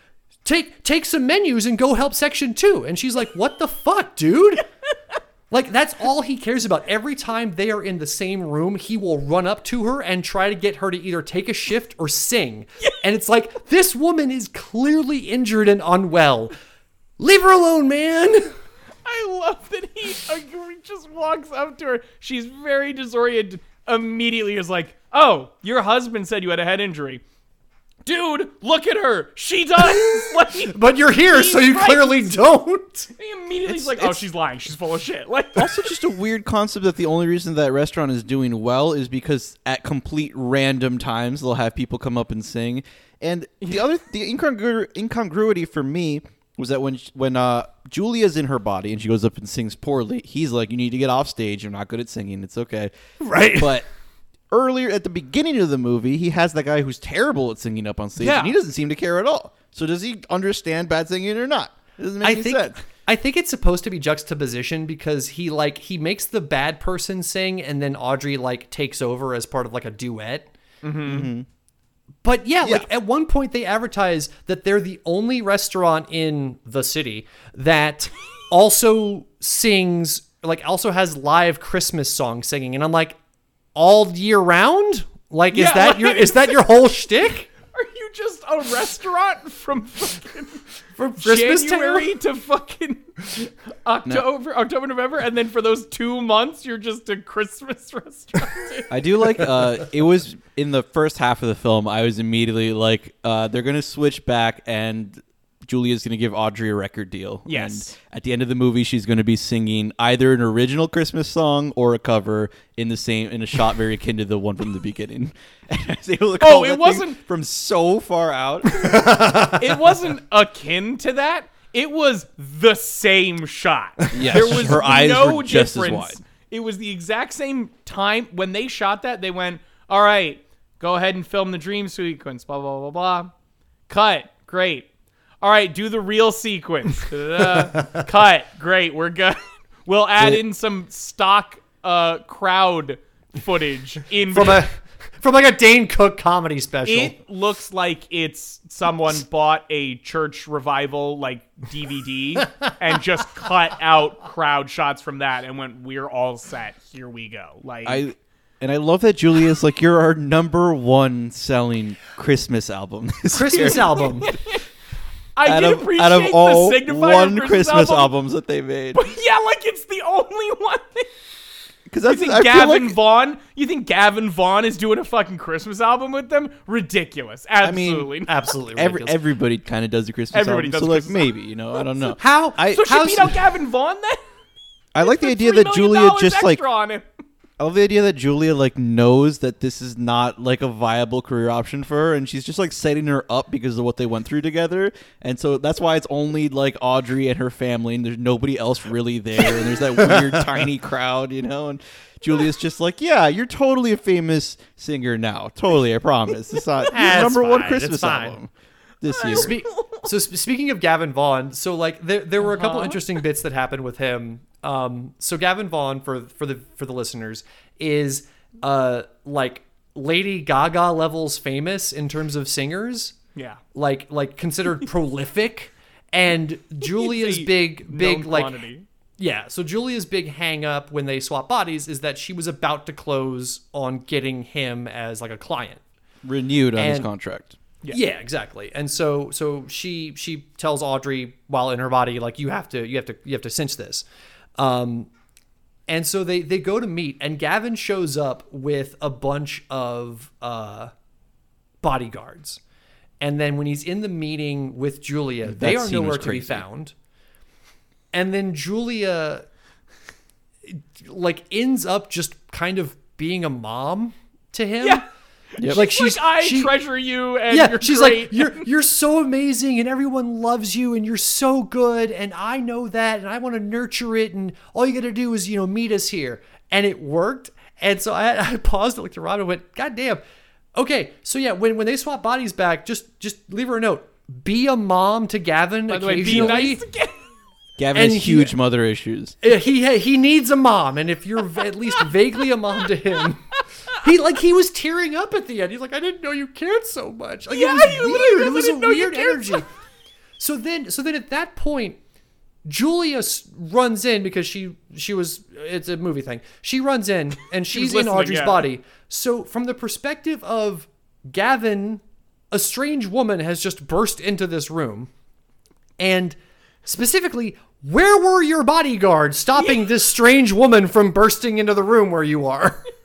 take take some menus and go help section two. And she's like, "What the fuck, dude?" like that's all he cares about. Every time they are in the same room, he will run up to her and try to get her to either take a shift or sing. And it's like this woman is clearly injured and unwell. Leave her alone, man.
I love that uh, he just walks up to her. She's very disoriented. Immediately is like, "Oh, your husband said you had a head injury." Dude, look at her. She does. like,
But you're here, so you
right.
clearly don't.
he immediately is
It's-
like, "Oh, she's lying. She's full of shit." Like,
also just a weird concept that the only reason that restaurant is doing well is because at complete random times they'll have people come up and sing. And the other the incongru- incongruity for me was that when when uh, Julia's in her body and she goes up and sings poorly, he's like, "You need to get off stage. You're not good at singing. It's okay."
Right.
But earlier at the beginning of the movie, he has that guy who's terrible at singing up on stage,
Yeah.
and he doesn't seem to care at all. So does he understand bad singing or not? It doesn't make
I
any
think
sense.
I think it's supposed to be juxtaposition because he like he makes the bad person sing and then Audrey like takes over as part of like a duet. Mm-hmm. Mm-hmm. But yeah, like at one point they advertise that they're the only restaurant in the city that also sings like also has live Christmas song singing, and I'm like, all year round. Like, is
Yeah,
that
like-
your is that your whole shtick?
Are you just a restaurant from fucking
From Christmas
January
Town?
to fucking October, October, November, and then for those two months, you're just a Christmas restaurant?
I do like uh it was in the first half of the film I was immediately like uh they're going to switch back and Julia's going to give Audrey a record deal.
Yes.
And at the end of the movie she's going to be singing either an original Christmas song or a cover in the same in a shot very akin to the one from the beginning. And I was able to
Oh, it wasn't-
from so far out.
it wasn't akin to that. It was the same shot.
Yes,
there was
her eyes
no
were just as
difference.
wide.
It was the exact same time when they shot that. They went, "All right, go ahead and film the dream sequence." Blah blah blah blah. Cut. Great. All right, do the real sequence. Cut. Great. We're good. We'll add in some stock uh, crowd footage in
from a from like a Dane Cook comedy special.
it looks like it's someone bought a church revival like DVD and just cut out crowd shots from that and went, "We're all set. Here we go." Like,
I and I love that Julia's like you're our number one selling Christmas album. this
Christmas
year."
album.
I
out
did
of,
appreciate
out of all
the signifier
one
Christmas,
Christmas
album.
albums that they made.
Yeah, like it's the only one.
Because
You think
I
Gavin
like,
Vaughn? You think Gavin Vaughn is doing a fucking Christmas album with them? Ridiculous.
i mean,
Absolutely.
Absolutely
every,
ridiculous.
everybody kind of does the Christmas
Everybody
album.
does
so like maybe you know I don't know.
How-
I
so she beat out Gavin Vaughn then?
I like the idea that Julia just like
extra on him.
I love the idea that Julia like knows that this is not like a viable career option for her, and she's just like setting her up because of what they went through together, and so that's why it's only like Audrey and her family, and there's nobody else really there, and there's that weird tiny crowd, you know, and Julia's just like, yeah, you're totally a famous singer now, totally, I promise. It's not
it's
number one Christmas album this year.
Spe- so sp- speaking of Gavin Vaughn, so like there there were a couple
Uh-huh.
interesting bits that happened with him. Um, so Gavin Vaughn for for the for the listeners is uh like Lady Gaga levels famous in terms of singers,
Yeah.
like like considered prolific. And Julia's big big like
quantity.
yeah, so Julia's big hang up when they swap bodies is that she was about to close on getting him as like a client.
Renewed on his
And-
contract.
Yeah. exactly. And so so she she tells Audrey while in her body like you have to you have to you have to cinch this. Um and so they they go to meet and Gavin shows up with a bunch of uh bodyguards. And then when he's in the meeting with Julia, they are nowhere to be found. And then Julia like ends up just kind of being a mom to him.
Yeah.
Yep.
Like
She's
she's
like, I
she-
treasure you and
yeah,
you're
she's
great.
like, you're you're so amazing, and everyone loves you, and you're so good, and I know that, and I want to nurture it, and all you got to do is you know meet us here, and it worked, and so I, I paused, and looked at Rob, and went, God damn, okay, so yeah, when when they swap bodies back, just just leave her a note, be a mom to Gavin
By the way, be
occasionally.
nice again.
Gavin
And
has
he-
huge mother issues.
Uh, he he needs a mom, and if you're at least vaguely a mom to him, he like he was tearing up at the end. He's like, I didn't know you cared so much. Like,
Yeah,
it was weird. It was a
didn't know you
weird energy. So then, so then at that point, Julia runs in because she she was it's a movie thing. She runs in and she's in Audrey's
yeah.
body. So from the perspective of Gavin, a strange woman has just burst into this room, and specifically. Where were your bodyguards stopping this strange woman from bursting into the room where you are?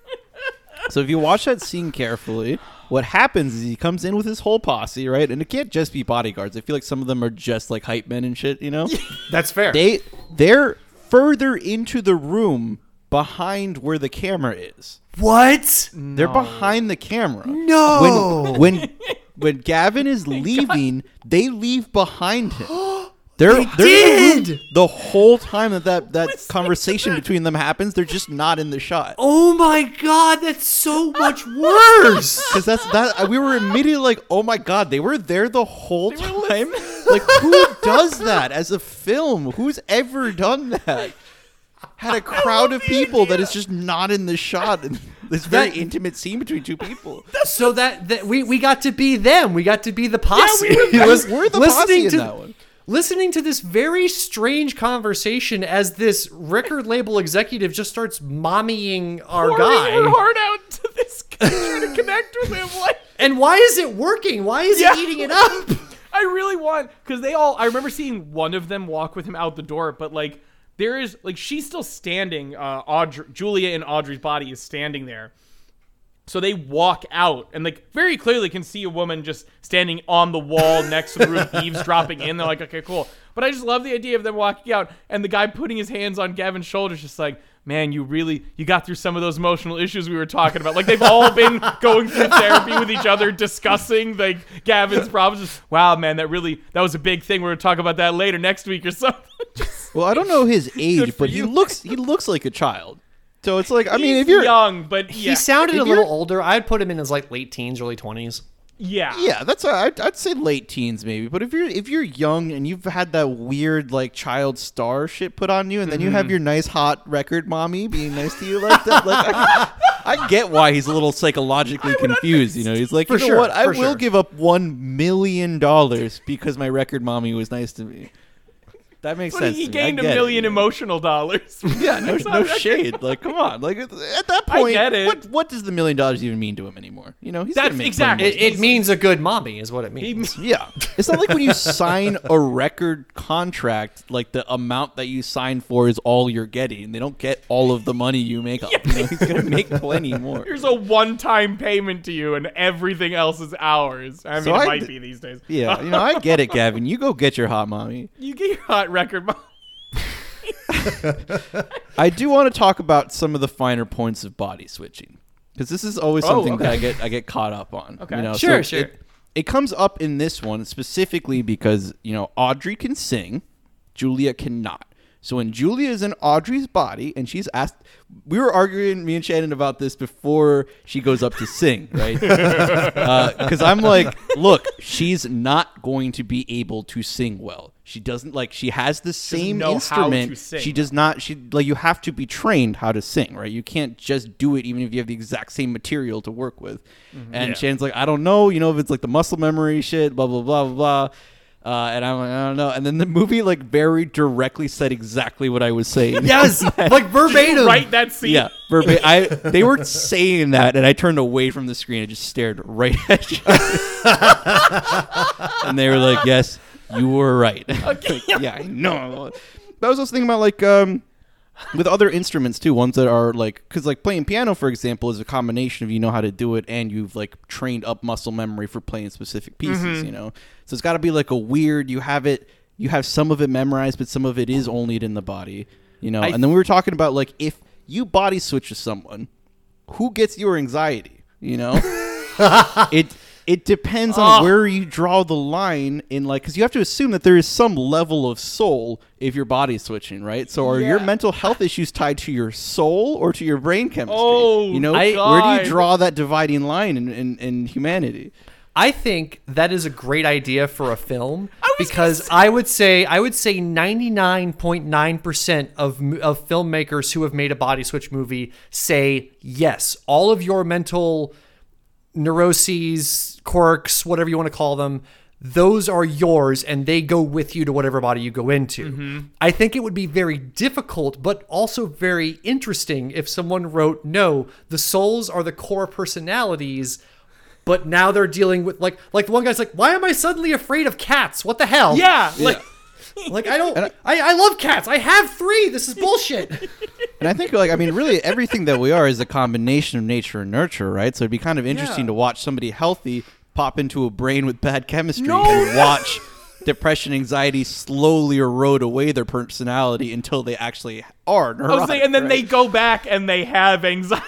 So if you watch that scene carefully, what happens is he comes in with his whole posse, right? And it can't just be bodyguards. I feel like some of them are just like hype men and shit, you know?
That's fair.
they they're further into the room behind where the camera is.
what?
They're behind the camera.
No.
When when when Gavin is leaving, they leave behind him. They're,
They
they're in the room
did!
the whole time that that, that conversation between them happens. They're just not in the shot.
Oh my god, that's so much worse.
Because that's that. Uh, we were immediately like, "Oh my god, they were there the whole time." like who does that as a film? Who's ever done that? Had a crowd of people that is just not in the shot this very
That-
intimate scene between two people.
so that, that we we got to be them. We got to be the posse.
Yeah, we were-
we're the
listening
posse in
to
that one.
Listening to this very strange conversation as this record label executive just starts mommying our
Pouring
guy.
her heart out to this guy trying to connect with him. Like,
And why is it working? Why is
Yeah.
he eating it up?
I really want because they all. I remember seeing one of them walk with him out the door, but like there is like she's still standing. Uh, Audrey, Julia and Audrey's body is standing there. So they walk out and like very clearly can see a woman just standing on the wall next to the roof, eavesdropping in. They're like, okay, cool. But I just love the idea of them walking out and the guy putting his hands on Gavin's shoulders, just like, man, you really you got through some of those emotional issues we were talking about. Like they've all been going through therapy with each other, discussing like Gavin's problems. Just, wow, man, that really that was a big thing. We're gonna talk about that later next week or something. Just-
Well, I don't know his age,
for
but he looks he looks like a child. So it's like I mean, if you're
young, but yeah,
He sounded
If
a little older. I'd put him in his like late teens, early twenties.
yeah,
yeah, that's a, I'd, I'd say late teens maybe. But if you're if you're young and you've had that weird like child star shit put on you, and then you
Mm-hmm.
have your nice hot record mommy being nice to you like that, like I, I get why he's a little psychologically confused. You know, he's like,
For
you know
sure,
what? I
for
will
sure.
give up one million dollars because my record mommy was nice to me. That makes
But
sense.
he
to me. I
gained a
get it,
million emotional dollars.
Yeah, no, no shade. Like, come on. Like at that
I
point,
get it.
what what does the million dollars even mean to him anymore? You know, he's
That's
gonna
exactly-
It, it means a good mommy, is what it means.
He-
Yeah, it's not like when you sign a record contract, like the amount that you sign for is all you're getting. They don't get all of the money you make. Up. You know, he's gonna make plenty more.
Here's a one-time payment to you, and everything else is ours. I mean,
So
it
I
might
d-
be these days.
Yeah, you know, I get it, Gavin. You go get your hot mommy.
You get your hot record.
I do want to talk about some of the finer points of body switching because this is always
Oh,
something that. I get I get caught up on.
Okay.
you know?
Sure,
So
sure.
It, it comes up in this one specifically because you know Audrey can sing, Julia cannot. So when Julia is in Audrey's body and she's asked, we were arguing me and Shannon about this before she goes up to sing, right? Uh, because I'm like, look, she's not going to be able to sing well. She doesn't like. She has the same
know how to
instrument. She does not. She like you have to be trained how to sing, right? You can't just do it even if you have the exact same material to work with. Mm-hmm. And
Yeah.
Shannon's like, I don't know. You know if it's like the muscle memory shit, blah blah blah blah blah. Uh, and I'm like, I don't know. And then the movie like very directly said exactly what I was saying.
Yes, like verbatim.
Write that scene.
Yeah, verbatim. I they were saying that, and I turned away from the screen and just stared right at you. and they were like, "Yes, you were right."
Okay.
Like, yeah, I know. But I was also thinking about like um, with other instruments too, ones that are like because like playing piano, for example, is a combination of you know how to do it and you've like trained up muscle memory for playing specific pieces.
Mm-hmm.
You know, so it's got to be like a weird. You have it. You have some of it memorized, but some of it is only in the body. You know,
I-
and then we were talking about like if you body switch with someone, who gets your anxiety? You know, it it depends on
Oh.
where you draw the line in like because you have to assume that there is some level of soul if you're body switching, right? So are your mental health issues tied to your soul or to your brain chemistry?
Oh,
you know,
I-
where do you draw that dividing line in, in, in humanity?
I think that is a great idea for a film
was
because I would say I would say 99.9% of of filmmakers who have made a body switch movie say yes, all of your mental neuroses, quirks, whatever you want to call them, those are yours and they go with you to whatever body you go into. Mm-hmm. I think it would be very difficult, but also very interesting if someone wrote, no, the souls are the core personalities. But now they're dealing with like like the one guy's like, why am I suddenly afraid of cats? What the hell?
Yeah, like
Like I don't I, I love cats. I have three. This is bullshit.
And I think, like, I mean, really, everything that we are is a combination of nature and nurture, right? So it'd be kind of interesting
Yeah.
to watch somebody healthy pop into a brain with bad chemistry
No,
and watch depression, anxiety slowly erode away their personality until they actually are
I was
neurotic.
saying, and then
right?
they go back and they have anxiety.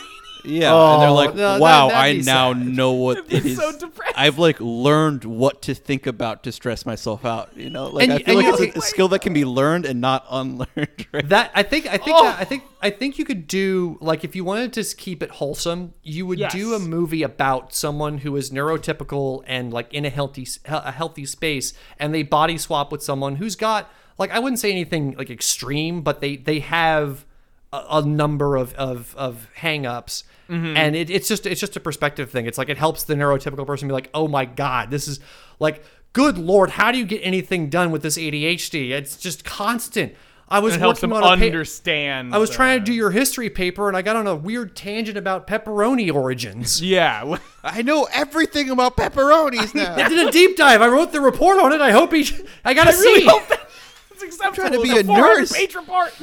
Yeah, and they're
Oh,
like,
no, that-
"Wow,
that'd
I
be
now
sad.
know what it
It's
is.
so depressing.
I've like learned what to think about to stress myself out. You know, like
And
I
you-
feel
and
like
you-
it's a, a skill that can be learned and not unlearned. Right?
That I think I think
Oh.
that, I think I think you could do like if you wanted to just keep it wholesome, you would
Yes.
do a movie about someone who is neurotypical and like in a healthy s- a healthy space, and they body swap with someone who's got like I wouldn't say anything like extreme, but they they have a, a number of of of hangups. Mm-hmm. And it, it's just it's just a perspective thing. It's like it helps the neurotypical person be like, oh my god, this is like, good lord, how do you get anything done with this ADHD? It's just constant. I was
helps
working
them
on a pa-
understand.
I was
the-
trying to do your history paper and I got on a weird tangent about pepperoni origins.
Yeah.
I know everything about pepperonis now.
I
now.
did a deep dive. I wrote the report on it. I hope he. I gotta
I really
see
hope that it's acceptable.
to be
It's
a nurse.
Page report.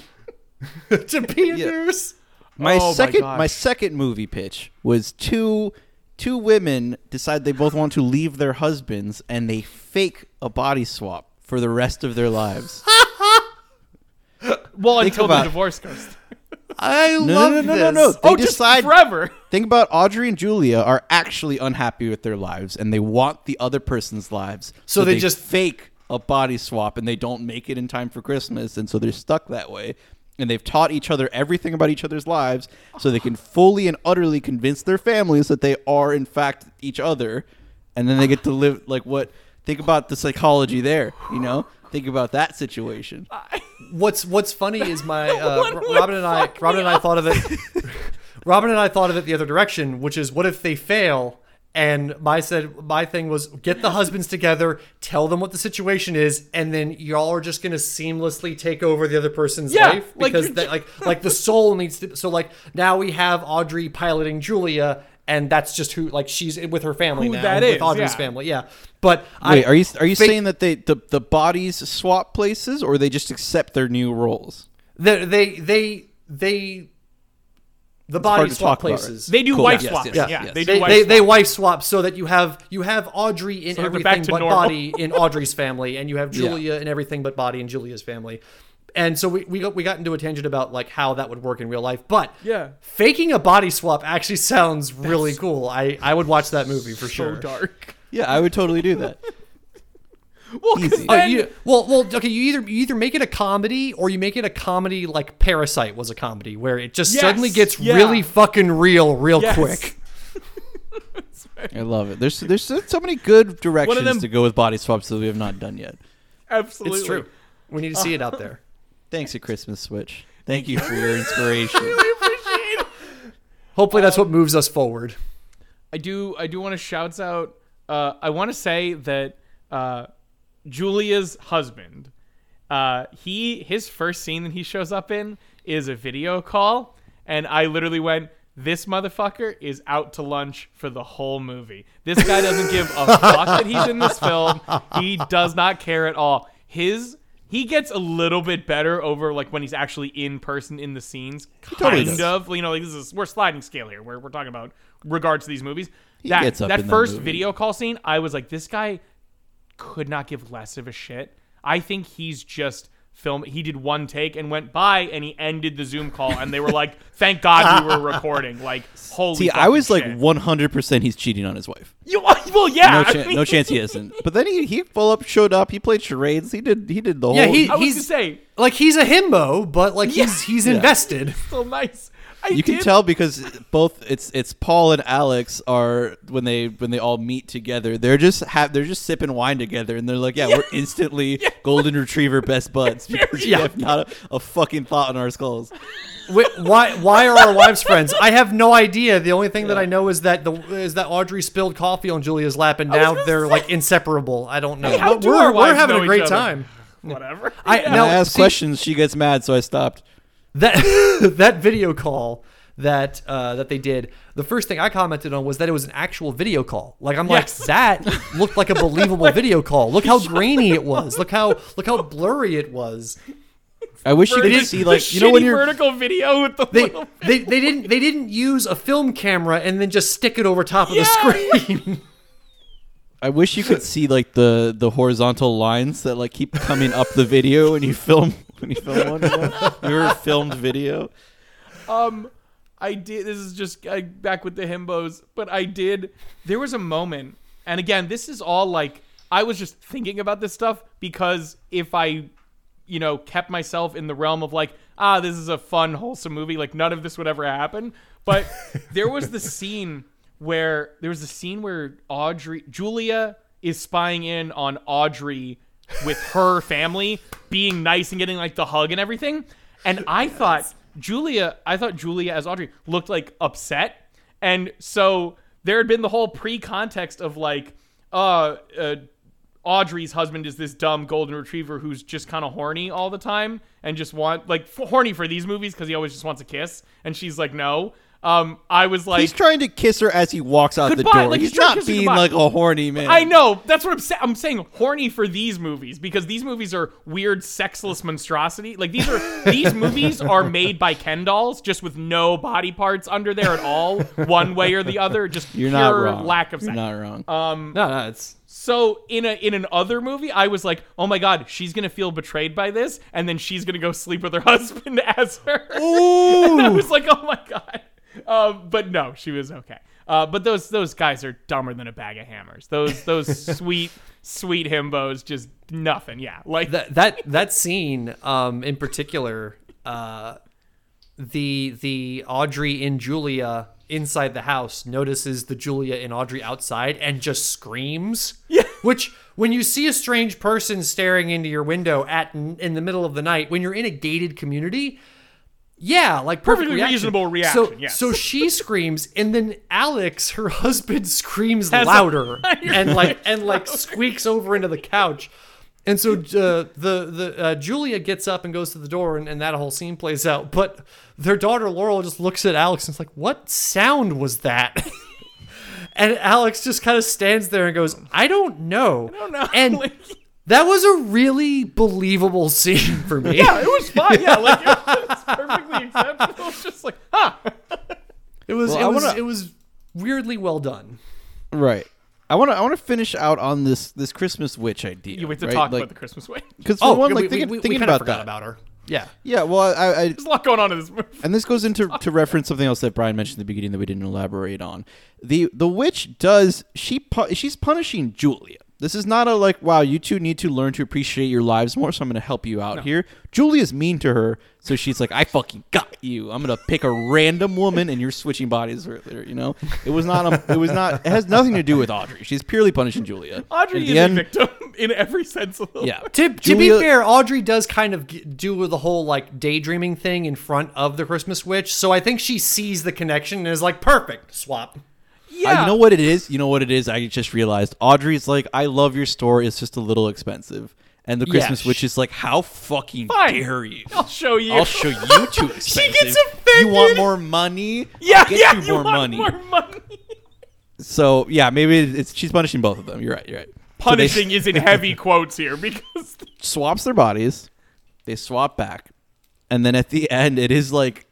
to be a
Yeah.
nurse.
My
Oh
second,
gosh.
my second movie pitch was two two women decide they both want to leave their husbands and they fake a body swap for the rest of their lives.
Well,
Think
until
about-
the divorce goes.
I
No,
love
no, no,
this.
no, no. They
oh, just forever.
Think about Audrey and Julia are actually unhappy with their lives and they want the other person's lives.
So they just-
fake a body swap and they don't make it in time for Christmas and so they're stuck that way. And they've taught each other everything about each other's lives so they can fully and utterly convince their families that they are in fact each other. And then they get to live like what think about the psychology there, you know? Think about that situation.
What's What's funny is my uh,
one
Ro-
would
Robin and I. Robin and I thought of it. Robin and I thought of it the other direction, which is what if they fail? And my said my thing was get the husbands together, tell them what the situation is, and then y'all are just gonna seamlessly take over the other person's
Yeah,
life because
you're
that, like like the soul needs to. So like now we have Audrey piloting Julia, and that's just who like she's with her family
Who
now
that
with
is,
Audrey's
yeah.
family. Yeah, but
Wait,
I,
are you are you
fake-
saying that they the, the bodies swap places or they just accept their new roles?
they they they they the body swap
talk about,
places.
They do
Cool.
wife
Yes,
swaps.
yes,
yeah,
yes, yes.
they do
they,
wife
they,
swaps.
they wife swap so that you have you have Audrey in
So
everything but
normal.
body in Audrey's family, and you have
Yeah.
Julia in everything but body in Julia's family. And so we, we got we got into a tangent about like how that would work in real life, but
Yeah.
faking a body swap actually sounds really cool. I, I would watch that movie for
so
sure.
dark.
Yeah, I would totally do that.
Well, 'cause
Easy.
Then-
you, well, well, okay. You either you either make it a comedy or you make it a comedy like Parasite was a comedy, where it just
Yes,
suddenly gets
yeah.
really fucking real, real
Yes.
quick.
I love it. There's there's so, so many good directions
them-
to go with body swaps that we have not done yet.
absolutely.
It's true. We need to see it out there.
Thanks, a Christmas Switch. Thank you for your inspiration.
Really appreciate it.
Hopefully, that's what moves us forward.
I do I do want to shout out uh, I want to say that uh, Julia's husband uh, he his first scene that he shows up in is a video call and I literally went this motherfucker is out to lunch for the whole movie. This guy doesn't give a fuck that he's in this film. He does not care at all. His he gets a little bit better over like when he's actually in person in the scenes.
totally
kind
does.
of. You know, like this is we're sliding scale here. We're we're talking about regards to these movies.
up
that
that
first video call scene, I was like, this guy could not give less of a shit. I think he's just film. He did one take and went by, and he ended the Zoom call, and they were like, "Thank God we were recording." Like, holy.
See, I
fucking
was like
shit.
100% he's cheating on his wife.
You, well, yeah.
No,
I mean,
no chance he isn't. But then he he full up showed up. He played charades. He did he did the whole.
Yeah, he-
I was
he's-
gonna say,
Like he's a himbo, but like he's he's invested.
so nice. I
you can
did-
tell because both it's it's Paul and Alex are when they when they all meet together they're just have they're just sipping wine together and they're like yeah, we're instantly golden retriever best buds because we have not a, a fucking thought in our skulls.
Wait, why why are our wives friends? I have no idea. The only thing that I know is that the is that Audrey spilled coffee on Julia's lap, and now they're
say-
like inseparable. I don't know.
Hey, how
But
do
we're
our
we're having
know
a great time.
Whatever.
I
And
now
I asked
see,
questions, she gets mad, so I stopped.
That that video call that uh, that they did. The first thing I commented on was that it was an actual video call. Like I'm
Yes.
like that looked like a believable video call. Look how grainy it was. Look how look how blurry it was.
I wish you could see like you know when you're
vertical video with the
They, they they didn't they didn't use a film camera and then just stick it over top of
Yeah.
the screen.
I wish you could see like the the horizontal lines that like keep coming up the video when you film when you film one. You, ever filmed video?
Um, I did. This is just uh, back with the himbos, but I did. There was a moment, and again, this is all like I was just thinking about this stuff because if I, you know, kept myself in the realm of like, ah, this is a fun, wholesome movie, like none of this would ever happen. But there was the scene where there was a scene where Audrey, Julia is spying in on Audrey with her family, being nice and getting like the hug and everything. And I thought Julia, I thought Julia as Audrey looked like upset. And so there had been the whole pre context of like, uh, uh, Audrey's husband is this dumb golden retriever who's just kind of horny all the time and just want like horny for these movies because he always just wants a kiss. And she's like, no. Um, I was like,
He's trying to kiss her as he walks out the door.
like,
he's,
he's
not being
goodbye.
like a horny man.
I know. That's what I'm saying. I'm saying horny for these movies because these movies are weird, sexless monstrosity. Like these are these movies are made by Ken dolls, just with no body parts under there at all, one way or the other. Just
You're
pure
not wrong.
lack of
You're
sex.
not wrong.
Um,
No, no, it's
so in a in an other movie, I was like, oh my god, she's gonna feel betrayed by this, and then she's gonna go sleep with her husband as her. And I was like, oh my god. Um, but no, she was okay. Uh, but those those guys are dumber than a bag of hammers. Those those sweet sweet himbos, just nothing. Yeah, like
that that that scene um in particular uh the the Audrey in Julia inside the house notices the Julia in Audrey outside and just screams.
Yeah.
Which when you see a strange person staring into your window at in the middle of the night when you're in a gated community, yeah, like perfect
Perfectly
reaction.
reasonable reaction,
So,
yes.
so she screams, and then Alex, her husband, screams
Has
louder and like and like squeaks over into the couch. And so uh, the the uh, Julia gets up and goes to the door, and, and that whole scene plays out. But their daughter Laurel just looks at Alex and is like, "What sound was that?" and Alex just kind of stands there and goes, "I don't know." I
don't know.
And that was a really believable scene for me.
yeah, it was fine. Yeah, like it was perfectly acceptable. It was just like, huh.
It was
Well,
it
I
was
wanna-
it was weirdly well done.
right. I want to. I want to finish out on this this Christmas witch idea.
You wait to
right?
talk
like,
about the Christmas witch.
because
Oh,
one,
yeah,
like
we,
thinking,
we, we,
thinking
kind
about that.
about her. Yeah.
Yeah. Well, I, I
There's a lot going on in this movie.
and this goes into to reference something else that Brian mentioned at the beginning that we didn't elaborate on. The the witch does she pu- she's punishing Julia. This is not a like wow you two need to learn to appreciate your lives more, so I'm going to help you out here. Julia's mean to her, so she's like I fucking got you. I'm going to pick a random woman and you're switching bodies with her. You know, it was not a, it was not it has nothing to do with Audrey. She's purely punishing Julia.
Audrey is
the
a victim in every sense of the
Yeah.
To, to
Julia-
be fair, Audrey does kind of g- do the whole like daydreaming thing in front of the Christmas witch, so I think she sees the connection and is like, "Perfect, swap."
Yeah.
Uh, you know what it is? You know what it is? I just realized. Audrey's like, I love your store. It's just a little expensive. And the
Yeah,
Christmas
sh-
witch is like, how fucking
Fine.
dare you?
I'll show you.
I'll show you too expensive.
She gets a finger.
You want more money?
Yeah, yeah.
you
you
more
want
money.
More money.
So yeah, maybe it's she's punishing both of them. You're right. You're right. So they
Punishing is in heavy quotes here because
swaps their bodies. They swap back, and then at the end, it is like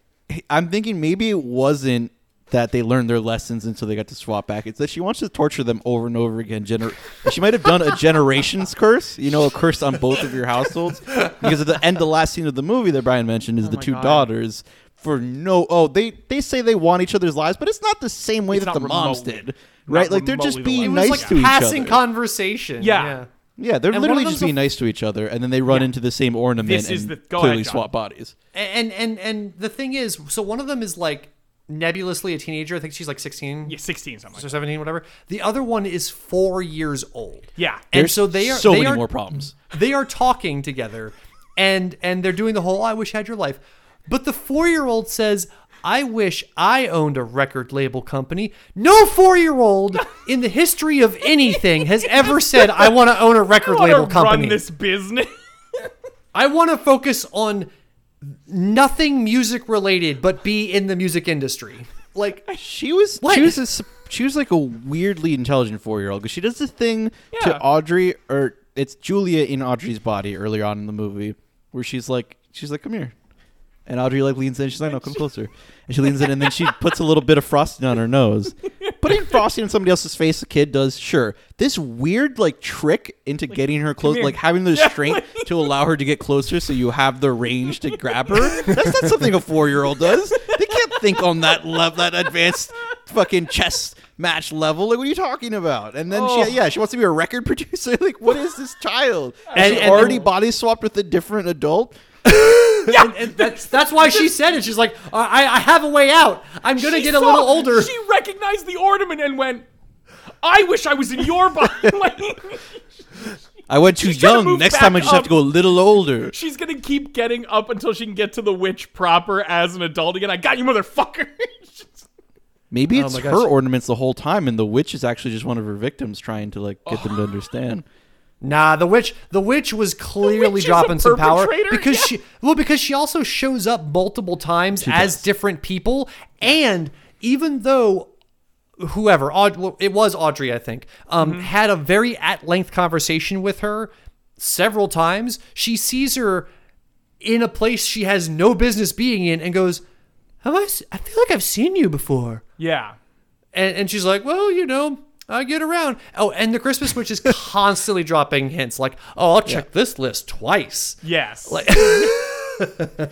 I'm thinking maybe it wasn't that they learned their lessons until they got to swap back. It's that she wants to torture them over and over again. Gener- she might have done a generations curse, you know, a curse on both of your households. Because at the end, the last scene of the movie that Brian mentioned is oh the
Oh my
two
God.
daughters. For no, oh, they they say they want each other's lives, but it's not the same way
It's
that
not
the moms did, right? Like they're just
remotely the
being
It was
nice
like
to each other.
passing conversation.
Yeah.
yeah, they're
And
literally just
them's a-
being nice to each other, and then they run
Yeah.
into the same ornament
This
and
is the- go
clearly
ahead,
swap bodies.
And and and the thing is, so one of them is like nebulously a teenager. I think she's like 16
yeah, 16 something.
or
Like that.
17, whatever. The other one is four years old.
Yeah.
And
There's
so they are
so
they
many
are,
more problems.
They are talking together, and and they're doing the whole "I wish I had your life," but the four year old says. I wish I owned a record label company. No four year old in the history of anything has ever said, I want to own a record
I
label company.
Run this business.
I want to focus on nothing music related, but be in the music industry. Like,
She was
What?
she was a, she was like a weirdly intelligent four year old because she does the thing
Yeah.
to Audrey or it's Julia in Audrey's body earlier on in the movie where she's like she's like come here, and Audrey like leans in she's like no come closer and she leans in and then she puts a little bit of frosting on her nose, but in frosting on somebody else's face, a kid does. Sure, this weird like trick into getting her close,
here.
like having the strength to allow her to get closer, so you have the range to grab her. That's not something a four year old does. They can't think on that level, that advanced fucking chess match level. Like, what are you talking about? And then
Oh.
she, yeah, she wants to be a record producer. Like, what is this child?
And-
And, already body swapped with a different adult.
and, and that's that's why she said it. She's like, I, I have a way out. I'm gonna
She
get a
saw-
little older.
She recognized the ornament and went, "I wish I was in your body." like,
I went too
She's trying to
young. Next time I
back
just have to go a little older.
she's gonna keep getting up until she can get to the witch proper as an adult again. I got you, motherfucker.
Maybe
Oh
it's
my
her
gosh.
ornaments the whole time, and the witch is actually just one of her victims trying to like get them to understand.
Nah, the witch. The witch was clearly
witch
dropping some power because
yeah.
she. Well, because she also shows up multiple times as
does.
different people, and even though whoever Aud- well, it was Audrey, I think, um, had a very at length conversation with her several times. She sees her in a place she has no business being in, and goes, "Have I? s- I feel like I've seen you before."
yeah.
And, and she's like, well, you know, I get around. Oh, and the Christmas witch is constantly dropping hints like, oh, I'll check this list twice.
Yes.
Like,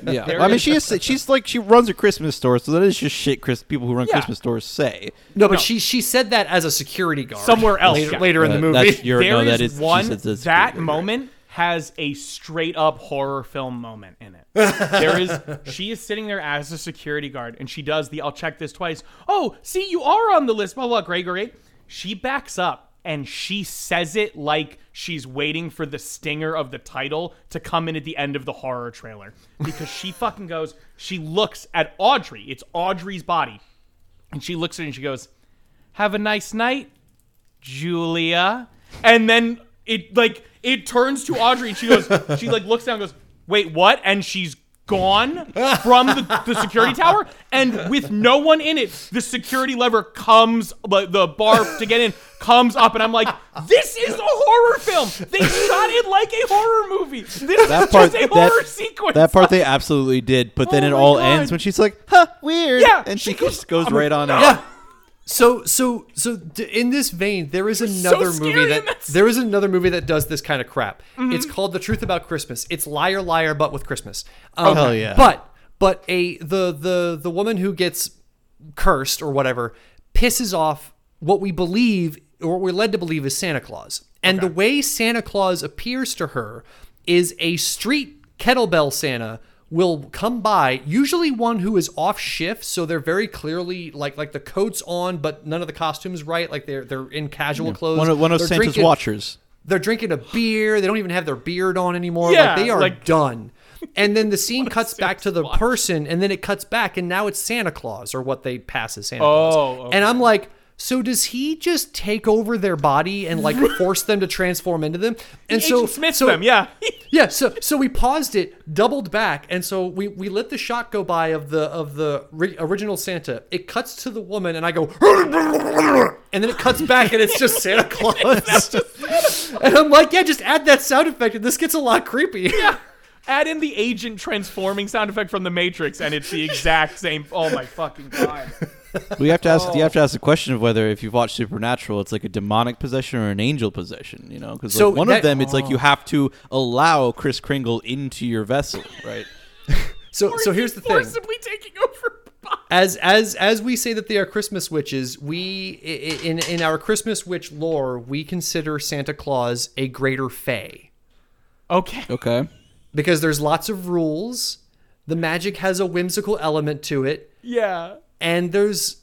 Yeah,
There
I mean, she is. She's like she runs a Christmas store, so that is just shit. Chris, people who run
Yeah.
Christmas stores say.
no, but
No.
she she said that as a security guard
Somewhere else,
later,
yeah.
later in the
Uh,
movie.
that's- you're-
There
no, that is-
one
said that's
that
great.
moment has a straight up horror film moment in it. there is she is sitting there as a security guard and she does the I'll check this twice. Oh, see you are on the list. Blah blah. Great, great. She backs up and she says it like she's waiting for the stinger of the title to come in at the end of the horror trailer because she fucking goes. She looks at Audrey. It's Audrey's body, and she looks at her and she goes, "Have a nice night." Julia. And then it like it turns to Audrey and she goes, she like looks down and goes, wait, what? And she's gone from the, the security tower and with no one in it the security lever comes like the bar to get in comes up and i'm like this is a horror film they shot it like a horror movie this
That
is
part,
just a horror
that,
sequence
that part they absolutely did, but then
Oh
it all
God.
ends when she's like, "Huh, weird,"
Yeah,
and she,
she goes,
just goes
I'm
right
like,
on out.
yeah. So so so d- in this vein, there is
so
another movie that there is another movie that does this kind of crap.
Mm-hmm.
It's called The Truth About Christmas. It's Liar Liar, but with Christmas. Um,
hell yeah.
But but a the the the woman who gets cursed or whatever pisses off what we believe or what we're led to believe is Santa Claus. And the way Santa Claus appears to her is a street kettlebell Santa will come by, usually one who is off shift, so they're very clearly like like the coat's on, but none of the costumes right. Like they're they're in casual clothes.
One of, one of Santa's
drinking-
watchers.
they're drinking a beer. They don't even have their beard on anymore.
Yeah,
like they are
like-
done. And then the scene cuts back to the
watch.
person, and then it cuts back, and now it's Santa Claus, or what they pass as Santa
Oh,
Claus.
okay.
And I'm like, so does he just take over their body and like force them to transform into them? And so,
Agent Smith
so
them yeah
yeah, so so we paused it, doubled back, and so we we let the shot go by of the of the ri- original Santa. It cuts to the woman, and I go, and then it cuts back, and it's just Santa Claus. and I'm like, yeah, just add that sound effect, and this gets a lot creepy.
yeah add in the agent transforming sound effect from the matrix and it's the exact same oh my fucking god
We have to ask. You have
Oh.
to ask the question of whether, if you've watched Supernatural, it's like a demonic possession or an angel possession. You know, because
So
one
that-
of them, it's like you oh. have to allow Kris Kringle into your vessel, right?
So so here's
he's
the thing.
taking over
as as as we say that they are Christmas witches, we i- i- in in our Christmas witch lore, we consider Santa Claus a greater fae.
okay
Okay.
because there's lots of rules. The magic has a whimsical element to it,
yeah
and there's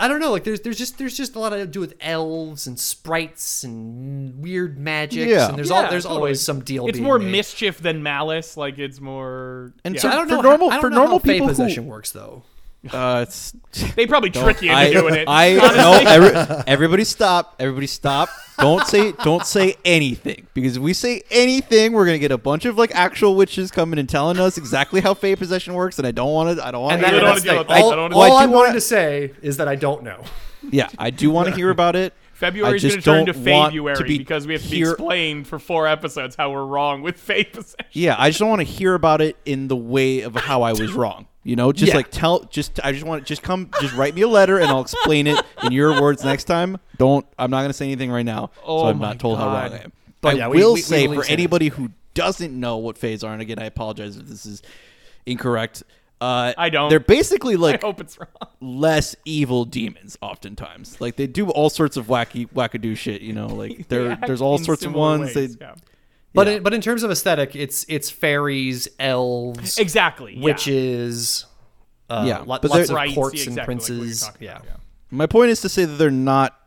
I don't know, like there's there's just there's just a lot to do with elves and sprites and weird magics,
Yeah.
and there's
Yeah,
all there's
totally.
always some deal.
it's
being
more
made.
mischief than malice like it's more
And
yeah.
so-
I don't
for
know.
normal-
how, I don't
for
know
normal
how fae
people who-
possession works though.
Uh, it's
they probably trick you into
I,
doing it
I no. Every, everybody stop. Everybody stop. Don't say. Don't say anything because if we say anything, we're gonna get a bunch of like actual witches coming and telling us exactly how fae possession works, and I don't want to. I don't want
And
to.
that,
I don't
that's
wanna deal
the-
with that. I
all,
don't wanna
all
deal with
I'm
that.
going to say is that I don't know.
Yeah, I do want to hear about it.
February
I
is going
just
to turn to
don't want
February
to be
because we have to be
here-
explained for four episodes how we're wrong with fae possession.
Yeah, I just don't want to hear about it in the way of how I was wrong. You know, just
Yeah.
like tell, just I just want to just come, just write me a letter and I'll explain it in your words next time. Don't, I'm not gonna say anything right now, so
Oh
I'm not told how wrong
God.
I am.
But
I
yeah, we-
will
we- we
say
will
for anybody who doesn't know what phase are, and again, I apologize if this is incorrect. Uh,
I don't.
They're basically
I
like
hope it's wrong.
less evil demons oftentimes like they do all sorts of wacky wackadoo shit you know like there there's all sorts of ones
ways,
they
yeah.
But
Yeah.
in, but in terms of aesthetic, it's it's fairies, elves,
Exactly. yeah.
witches, uh,
Yeah,
lo-
but
lots of
Right,
courts
see
and
exactly like
princes.
talking
yeah.
yeah.
my point is to say that they're not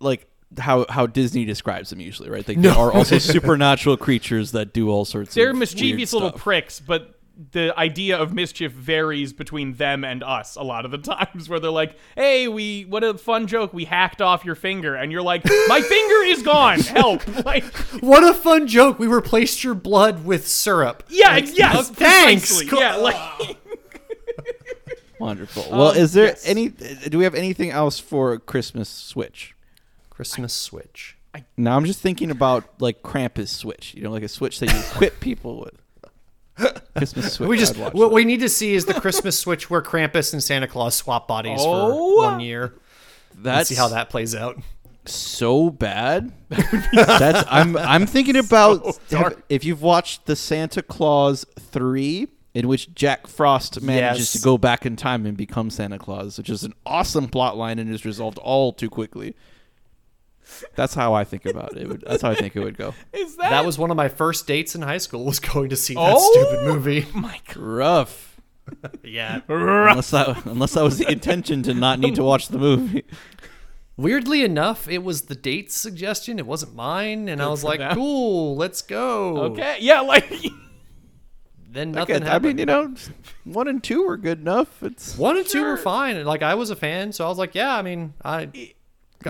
like how how disney describes them usually right they,
No.
they are also supernatural creatures that do all sorts of things.
They're
of
mischievous
weird
little
stuff.
pricks, but the idea of mischief varies between them and us a lot of the times where they're like, "Hey, we what a fun joke. We hacked off your finger." And you're like, "My finger is gone. Help." Like,
What a fun joke! We replaced your blood with syrup.
yeah,
Like,
yes,
oh, thanks. Cool.
Yeah, like
wonderful well
Um,
is there
yes.
any do we have anything else for christmas switch
Christmas switch.
now i'm just thinking about like krampus switch you know like a switch that you equip people with christmas switch
We just
watch
what
that.
we need to see is the Christmas switch where Krampus and Santa Claus swap bodies
Oh.
for one year. And
that's
see how that plays out.
so bad. That's I'm I'm thinking about
So
have- if you've watched the Santa Clause three, in which Jack Frost manages
Yes.
to go back in time and become Santa Claus, which is an awesome plot line and is resolved all too quickly. That's how I think about it. it would, that's how I think it would go.
is that
That was one of my first dates in high school. Was going to see that
Oh.
stupid movie.
my god.
Rough.
Yeah.
Unless that unless that was the intention to not need to watch the movie.
Weirdly enough, it was the date's suggestion. It wasn't mine, and I was
for
like,
them.
"Cool, let's go."
Okay. Yeah, like
Then nothing
Okay, I
happened.
mean, you know, one and two were good enough. It's
One and two were fine. and, Like I was a fan, so I was like, "Yeah." I mean, I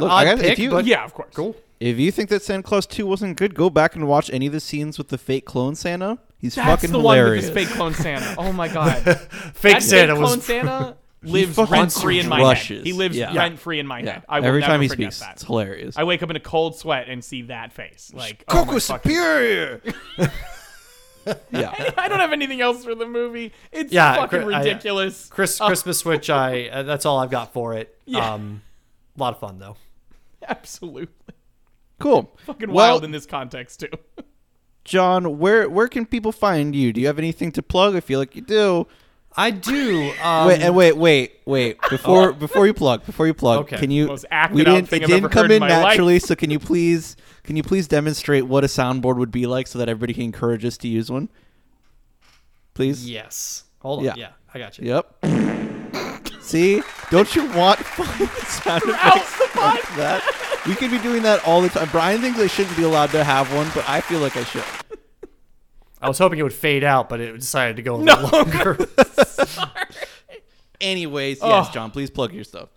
Look,
odd
I gotta- if you-
but
yeah, of course.
cool.
If you think that Santa Clause 2 wasn't good, go back and watch any of the scenes with the fake clone Santa. He's
That's
fucking
the
hilarious.
one with this fake clone Santa. Oh my god.
Fake
that
Santa
fake
was
clone Santa lives rent free in my
crushes.
head. He lives
Yeah.
rent free in my
yeah.
head. I will
Every
never
time he
forget
speaks,
that.
it's hilarious.
I wake up in a cold sweat and see that face. Like, oh
Coco
my fucking-
superior. yeah.
I don't have anything else for the movie. It's
Yeah,
fucking
cr- I-
ridiculous.
Chris,
Oh,
Christmas Switch. I uh, that's all I've got for it.
Yeah.
Um, a lot of fun though.
absolutely
Cool.
fucking
well,
wild in this context too.
John, where where can people find you? Do you have anything to plug? I feel like you do.
I do. Um,
wait, and wait, wait, wait. Before before you plug, before you plug,
Okay.
can you?
Most acted
we didn't.
thing
it didn't come
in
in
life.
naturally. So can you please can you please demonstrate what a soundboard would be like so that everybody can encourage us to use one? Please.
Yes. Hold on.
Yeah.
Yeah, I got you.
Yep. See, don't you want fun sound effects like that? We could be doing that all the time. Brian thinks I shouldn't be allowed to have one, but I feel like I should.
I was hoping it would fade out, but it decided to go a little longer.
Anyways, yes,
Oh.
John, please plug your stuff.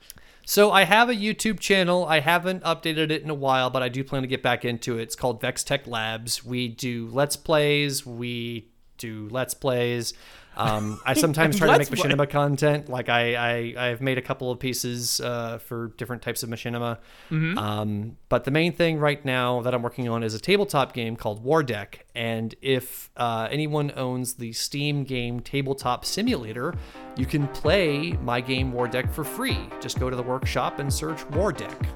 So I have a YouTube channel. I haven't updated it in a while, but I do plan to get back into it. It's called Vex Tech Labs. We do let's plays. We do let's plays. Um, I sometimes try to make machinima content. Like I, I, I've made a couple of pieces uh, for different types of machinima. Um, but the main thing right now that I'm working on is a tabletop game called War Deck. And if uh, anyone owns the Steam game Tabletop Simulator, you can play my game War Deck for free. Just go to the workshop and search War Deck.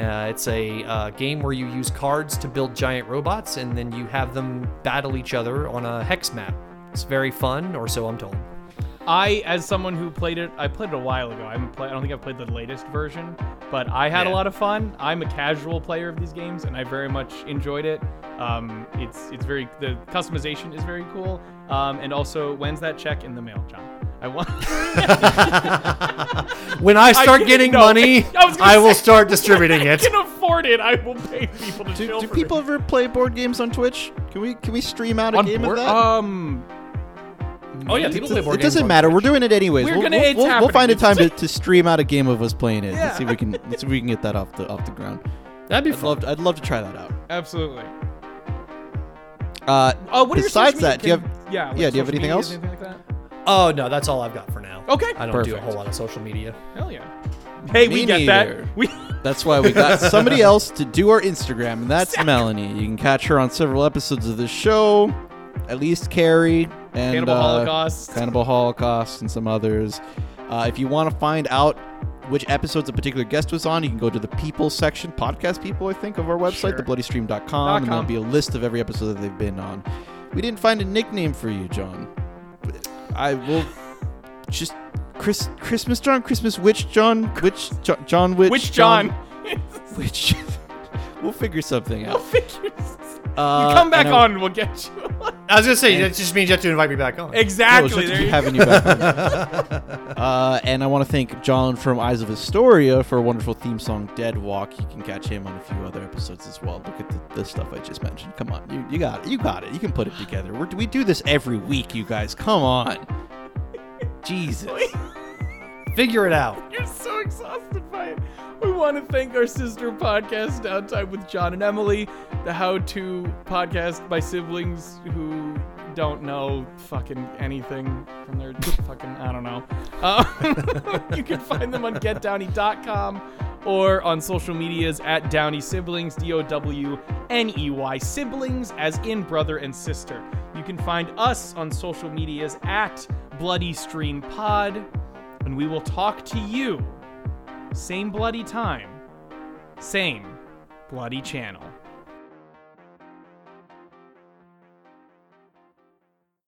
Uh, it's a uh, game where you use cards to build giant robots, and then you have them battle each other on a hex map. It's very fun, or so I'm told.
I, as someone who played it, I played it a while ago. I haven't play, I don't think I've played the latest version, but I had a lot of fun. I'm a casual player of these games, and I very much enjoyed it. Um, it's it's very the customization is very cool. Um, and also, when's that check in the mail, John? I want.
When I start
can-
getting
no,
money,
I
I will
say-
start distributing it.
I
it.
can afford it. I will pay people to
Do, do
for
people
me.
ever play board games on Twitch? Can we can we stream out a
On
game
board-
of that?
Um.
Oh yeah, people play board
it
games
doesn't
on
matter. We're doing it anyways.
We're
we'll,
gonna-
we'll,
it's
we'll, we'll find a time to, to stream out a game of us playing it.
Yeah.
Let's see if we can let's see if we can get that off the off the ground.
That'd be
I'd
fun.
love to, I'd love to try that out.
Absolutely.
Uh,
Oh, what are your
Besides
social
that, do you
media-
have-
yeah? like
yeah, do you have anything
medias,
else?
Anything like that?
Oh no, that's all I've got for now.
Okay.
I don't do a whole lot of social media.
Hell yeah. Hey, we get
neither.
that. We.
That's why we got somebody else to do our Instagram, and that's Melanie. You can catch her on several episodes of the show. At least Carrie. And
Cannibal
uh,
Holocaust.
Cannibal Holocaust, and some others. Uh, if you want to find out which episodes a particular guest was on, you can go to the people section, podcast people, I think, of our website,
Sure.
thebloodystream.com, and there'll be a list of every episode that they've been on. We didn't find a nickname for you, John. I will just Chris Christmas John, Christmas Witch John, Witch Jo- John Witch,
Which John?
Witch. we'll figure something out.
I'll
out.
figure.
Uh,
you come back
I-
on, and we'll get you.
I was gonna say that just means you have to invite me back on.
Exactly.
it's good to
there
keep
you
having you back. on. uh, and I want to thank John from Eyes of Astoria for a wonderful theme song, Deadwalk. You can catch him on a few other episodes as well. Look at the, the stuff I just mentioned. Come on, you, you got it. You got it. You can put it together. We're, we do this every week, you guys. Come on. Jesus.
Figure it out.
You're so exhausted by it. We want to thank our sister podcast, Downtime with John and Emily, the how to podcast by siblings who don't know fucking anything from their fucking, I don't know. Uh, you can find them on getdowny.com or on social medias at Downey Siblings, D O W N E Y Siblings, as in brother and sister. You can find us on social medias at Bloody Stream Pod, and we will talk to you same bloody time, same bloody channel.